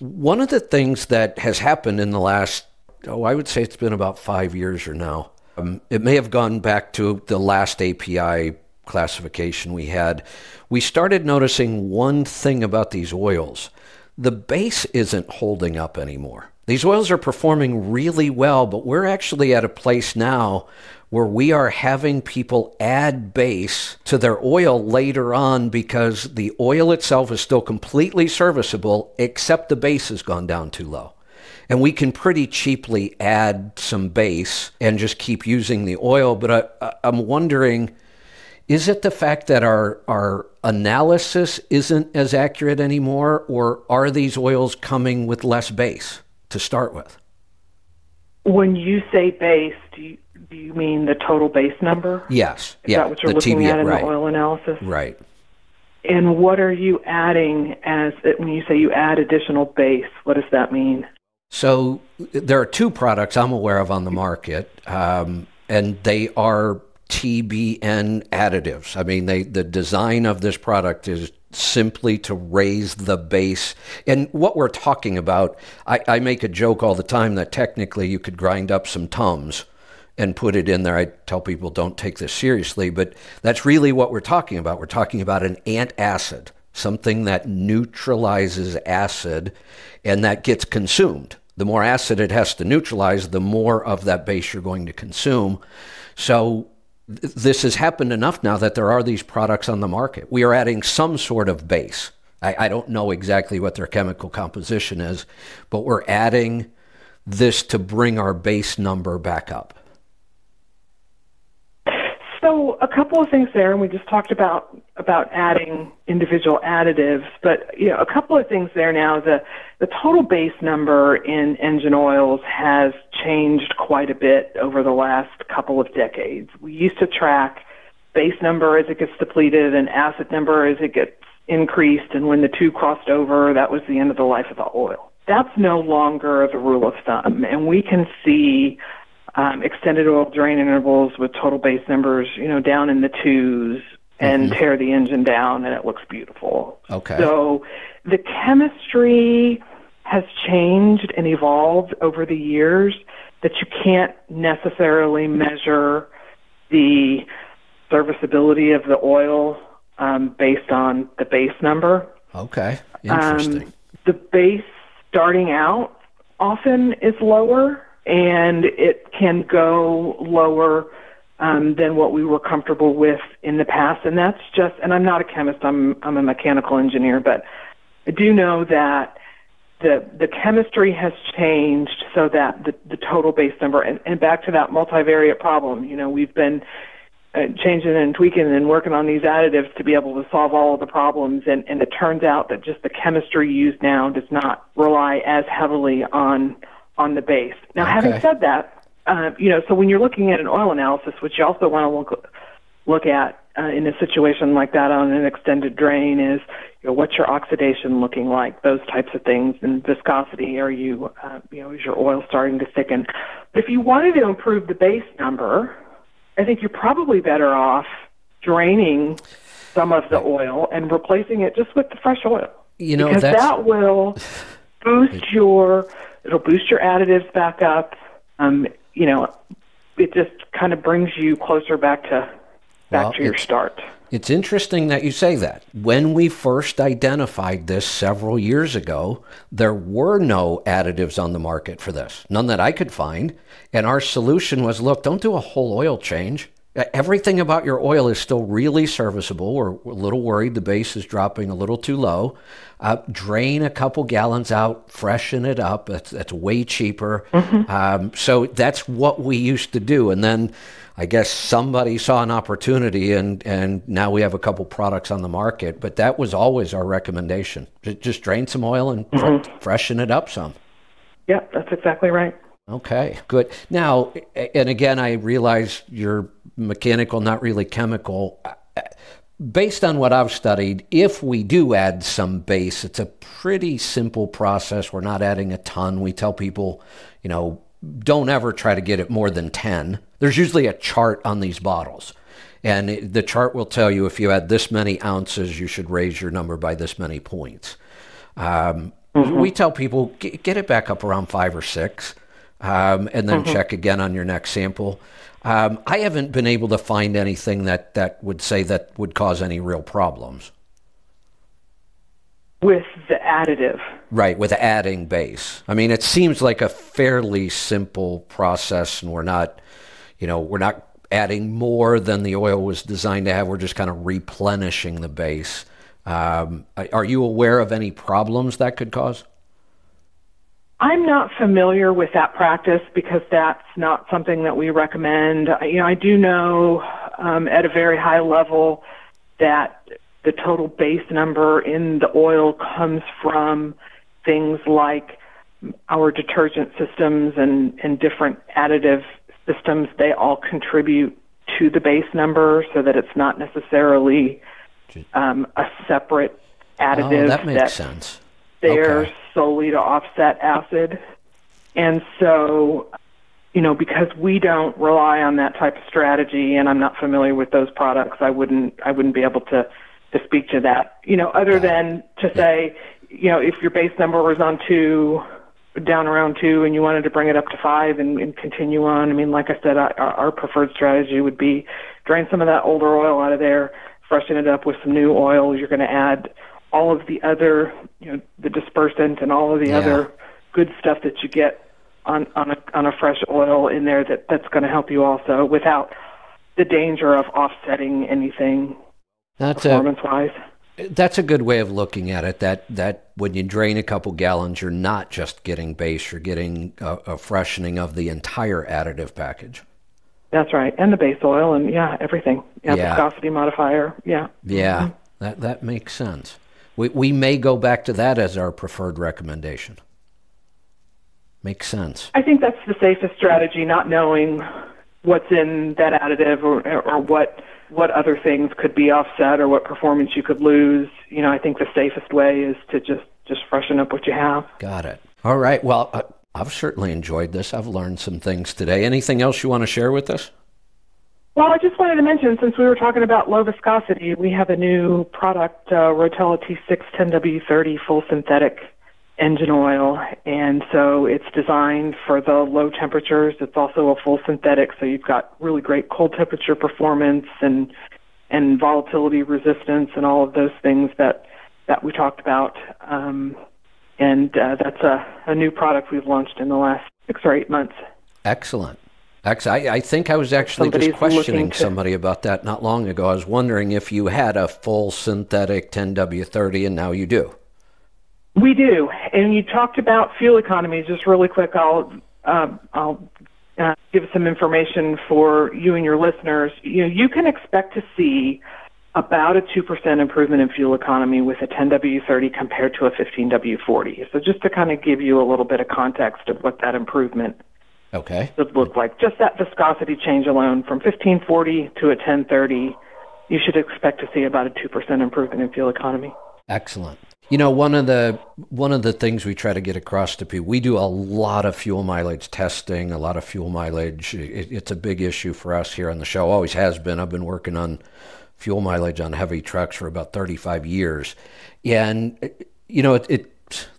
Speaker 1: One of the things that has happened in the last, oh, I would say it's been about five years or now. Um, it may have gone back to the last API classification we had. We started noticing one thing about these oils the base isn't holding up anymore. These oils are performing really well, but we're actually at a place now where we are having people add base to their oil later on because the oil itself is still completely serviceable, except the base has gone down too low. And we can pretty cheaply add some base and just keep using the oil. But I, I'm wondering is it the fact that our, our analysis isn't as accurate anymore, or are these oils coming with less base to start with?
Speaker 7: When you say base, do you, do you mean the total base number?
Speaker 1: Yes.
Speaker 7: Is
Speaker 1: yeah.
Speaker 7: that what you're looking at in
Speaker 1: right.
Speaker 7: the oil analysis?
Speaker 1: Right.
Speaker 7: And what are you adding as when you say you add additional base? What does that mean?
Speaker 1: So there are two products I'm aware of on the market, um, and they are TBN additives. I mean, they the design of this product is simply to raise the base. And what we're talking about, I, I make a joke all the time that technically you could grind up some Tums and put it in there. I tell people don't take this seriously, but that's really what we're talking about. We're talking about an antacid, something that neutralizes acid and that gets consumed. The more acid it has to neutralize, the more of that base you're going to consume. So th- this has happened enough now that there are these products on the market. We are adding some sort of base. I, I don't know exactly what their chemical composition is, but we're adding this to bring our base number back up.
Speaker 7: So a couple of things there, and we just talked about about adding individual additives, but you know, a couple of things there now. The the total base number in engine oils has changed quite a bit over the last couple of decades. We used to track base number as it gets depleted and acid number as it gets increased, and when the two crossed over, that was the end of the life of the oil. That's no longer the rule of thumb, and we can see um, extended oil drain intervals with total base numbers, you know, down in the twos and tear the engine down, and it looks beautiful.
Speaker 1: Okay.
Speaker 7: So the chemistry has changed and evolved over the years that you can't necessarily measure the serviceability of the oil um, based on the base number.
Speaker 1: Okay. Interesting.
Speaker 7: Um, the base starting out often is lower, and it can go lower um, than what we were comfortable with in the past. And that's just, and I'm not a chemist, I'm, I'm a mechanical engineer, but I do know that the, the chemistry has changed so that the, the total base number, and, and back to that multivariate problem, you know, we've been uh, changing and tweaking and working on these additives to be able to solve all of the problems. And, and it turns out that just the chemistry used now does not rely as heavily on on the base. Now, having said that, uh, you know, so when you're looking at an oil analysis, which you also want to look look at uh, in a situation like that on an extended drain, is you know, what's your oxidation looking like? Those types of things, and viscosity. Are you, uh, you know, is your oil starting to thicken? But if you wanted to improve the base number, I think you're probably better off draining some of the oil and replacing it just with the fresh oil.
Speaker 1: You know,
Speaker 7: because that will boost your it'll boost your additives back up. Um, you know, it just kind of brings you closer back to back
Speaker 1: Well,
Speaker 7: to your start.
Speaker 1: It's interesting that you say that. When we first identified this several years ago, there were no additives on the market for this, none that I could find. And our solution was look, don't do a whole oil change. Everything about your oil is still really serviceable. We're, we're a little worried the base is dropping a little too low. Uh, drain a couple gallons out, freshen it up. That's, that's way cheaper. Mm-hmm. Um, so that's what we used to do. And then I guess somebody saw an opportunity, and, and now we have a couple products on the market. But that was always our recommendation. Just drain some oil and mm-hmm. freshen it up some.
Speaker 7: Yeah, that's exactly right.
Speaker 1: Okay, good. Now, and again, I realize you're mechanical, not really chemical. Based on what I've studied, if we do add some base, it's a pretty simple process. We're not adding a ton. We tell people, you know, don't ever try to get it more than 10. There's usually a chart on these bottles. And the chart will tell you if you add this many ounces, you should raise your number by this many points. Um, mm-hmm. We tell people get it back up around five or six um, and then mm-hmm. check again on your next sample. Um, I haven't been able to find anything that, that would say that would cause any real problems.
Speaker 7: With the additive.
Speaker 1: Right, with adding base. I mean, it seems like a fairly simple process, and we're not, you know, we're not adding more than the oil was designed to have. We're just kind of replenishing the base. Um, are you aware of any problems that could cause?
Speaker 7: I'm not familiar with that practice because that's not something that we recommend. You know, I do know um, at a very high level that the total base number in the oil comes from things like our detergent systems and, and different additive systems. They all contribute to the base number so that it's not necessarily um, a separate additive.
Speaker 1: Oh, that makes sense
Speaker 7: there okay. Solely to offset acid. And so, you know, because we don't rely on that type of strategy and I'm not familiar with those products, I wouldn't I wouldn't be able to to speak to that. You know, other than to say, you know, if your base number was on two down around two and you wanted to bring it up to five and, and continue on. I mean, like I said, I, our preferred strategy would be drain some of that older oil out of there, freshen it up with some new oil. You're going to add all of the other, you know, the dispersant and all of the yeah. other good stuff that you get on on a on a fresh oil in there that that's going to help you also without the danger of offsetting anything that's performance wise.
Speaker 1: That's a good way of looking at it. That that when you drain a couple gallons, you're not just getting base; you're getting a, a freshening of the entire additive package.
Speaker 7: That's right, and the base oil, and yeah, everything. Yeah, yeah. viscosity modifier. Yeah.
Speaker 1: Yeah, mm-hmm. that that makes sense. We, we may go back to that as our preferred recommendation. Makes sense.
Speaker 7: I think that's the safest strategy, not knowing what's in that additive or, or what what other things could be offset or what performance you could lose. You know, I think the safest way is to just just freshen up what you have.
Speaker 1: Got it. All right. Well, uh, I've certainly enjoyed this. I've learned some things today. Anything else you want to share with us?
Speaker 7: Well, I just wanted to mention, since we were talking about low viscosity, we have a new product, uh, Rotella T6 10W30 full synthetic engine oil. And so it's designed for the low temperatures. It's also a full synthetic, so you've got really great cold temperature performance and and volatility resistance and all of those things that that we talked about. Um, and uh, that's a, a new product we've launched in the last six or eight months.
Speaker 1: Excellent. Actually, I, I think I was actually Somebody's just questioning to... somebody about that not long ago. I was wondering if you had a full synthetic 10W30, and now you do.
Speaker 7: We do, and you talked about fuel economy. Just really quick, I'll uh, I'll uh, give some information for you and your listeners. You know, you can expect to see about a 2% improvement in fuel economy with a 10W30 compared to a 15W40. So just to kind of give you a little bit of context of what that improvement
Speaker 1: Okay.
Speaker 7: Would look like just that viscosity change alone from 1540 to a 1030, you should expect to see about a 2% improvement in fuel economy.
Speaker 1: Excellent. You know, one of the one of the things we try to get across to people, we do a lot of fuel mileage testing, a lot of fuel mileage. It, it's a big issue for us here on the show. Always has been. I've been working on fuel mileage on heavy trucks for about 35 years, and you know, it, it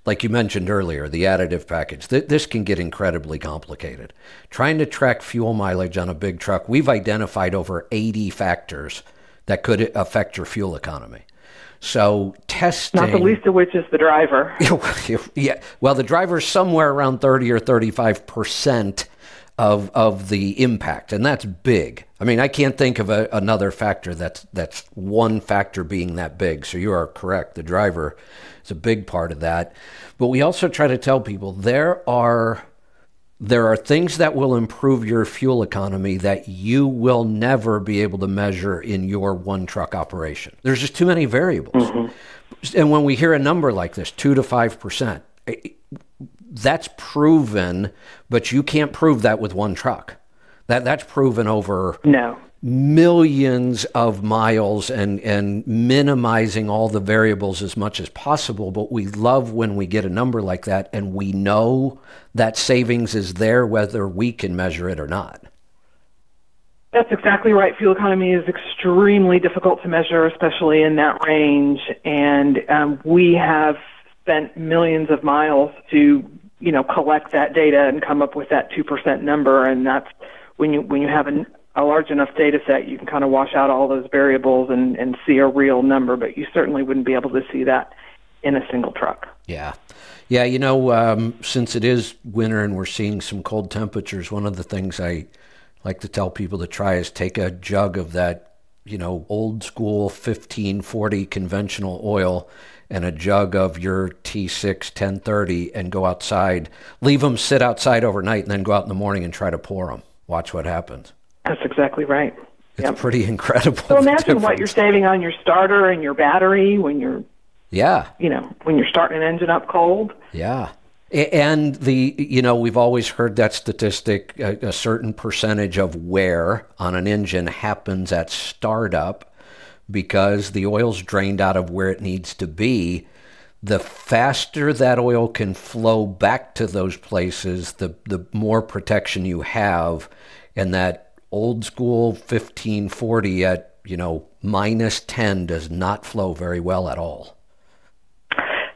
Speaker 1: like you mentioned earlier, the additive package, th- this can get incredibly complicated. Trying to track fuel mileage on a big truck, we've identified over 80 factors that could affect your fuel economy. So testing,
Speaker 7: not the least of which is the driver.
Speaker 1: yeah, well, the driver's somewhere around 30 or 35 percent of of the impact, and that's big. I mean, I can't think of a, another factor that's that's one factor being that big. So you are correct. The driver is a big part of that, but we also try to tell people there are there are things that will improve your fuel economy that you will never be able to measure in your one truck operation. There's just too many variables. Mm-hmm. And when we hear a number like this, two to five percent, that's proven, but you can't prove that with one truck. That that's proven over
Speaker 7: no
Speaker 1: millions of miles and and minimizing all the variables as much as possible but we love when we get a number like that and we know that savings is there whether we can measure it or not.
Speaker 7: That's exactly right. Fuel economy is extremely difficult to measure especially in that range. And um, we have spent millions of miles to you know collect that data and come up with that 2% number. And that's when you when you have an, a large enough data set you can kind of wash out all those variables and and see a real number but you certainly wouldn't be able to see that in a single truck
Speaker 1: yeah yeah you know um, since it is winter and we're seeing some cold temperatures one of the things i like to tell people to try is take a jug of that you know old school 1540 conventional oil and a jug of your T6 1030 and go outside. Leave them sit outside overnight and then go out in the morning and try to pour them. Watch what happens.
Speaker 7: That's exactly right.
Speaker 1: It's yep. pretty incredible.
Speaker 7: So imagine difference. what you're saving on your starter and your battery when you're
Speaker 1: yeah,
Speaker 7: you know, when you're starting an engine up cold.
Speaker 1: Yeah. And the, you know, we've always heard that statistic a, a certain percentage of wear on an engine happens at startup because the oil's drained out of where it needs to be, the faster that oil can flow back to those places, the, the more protection you have. And that old school 1540 at, you know, minus 10 does not flow very well at all.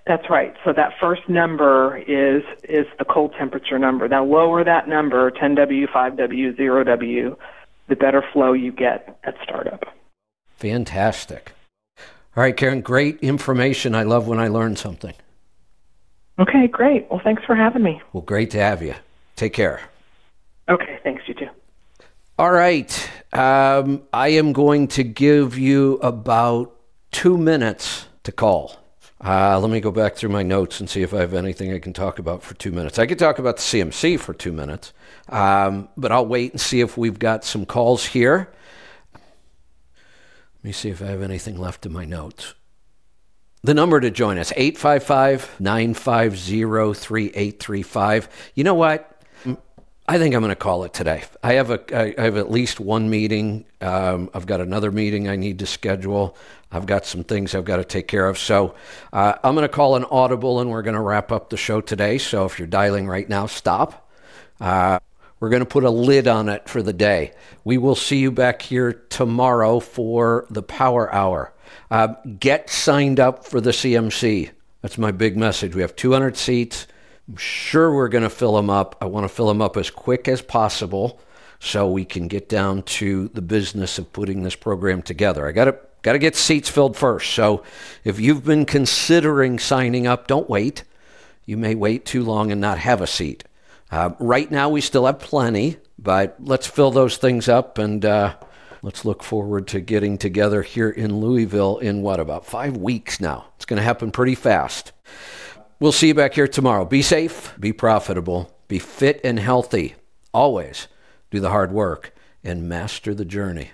Speaker 7: That's right. So that first number is is the cold temperature number. Now lower that number, 10W, 5W, 0W, the better flow you get at startup.
Speaker 1: Fantastic. All right, Karen, great information. I love when I learn something.
Speaker 7: Okay, great. Well, thanks for having me.
Speaker 1: Well, great to have you. Take care.
Speaker 7: Okay, thanks. You too.
Speaker 1: All right. Um, I am going to give you about two minutes to call. Uh, let me go back through my notes and see if I have anything I can talk about for two minutes. I could talk about the CMC for two minutes, um, but I'll wait and see if we've got some calls here. Let me see if I have anything left in my notes. The number to join us, 855 950 3835. You know what? I think I'm going to call it today. I have a I have at least one meeting. Um, I've got another meeting I need to schedule. I've got some things I've got to take care of. So uh, I'm going to call an audible, and we're going to wrap up the show today. So if you're dialing right now, stop. Uh, we're going to put a lid on it for the day. We will see you back here tomorrow for the Power Hour. Uh, get signed up for the CMC. That's my big message. We have 200 seats. I'm sure we're going to fill them up. I want to fill them up as quick as possible so we can get down to the business of putting this program together. I got to got to get seats filled first. So if you've been considering signing up, don't wait. You may wait too long and not have a seat. Uh, right now, we still have plenty, but let's fill those things up and uh, let's look forward to getting together here in Louisville in what, about five weeks now? It's going to happen pretty fast. We'll see you back here tomorrow. Be safe, be profitable, be fit and healthy. Always do the hard work and master the journey.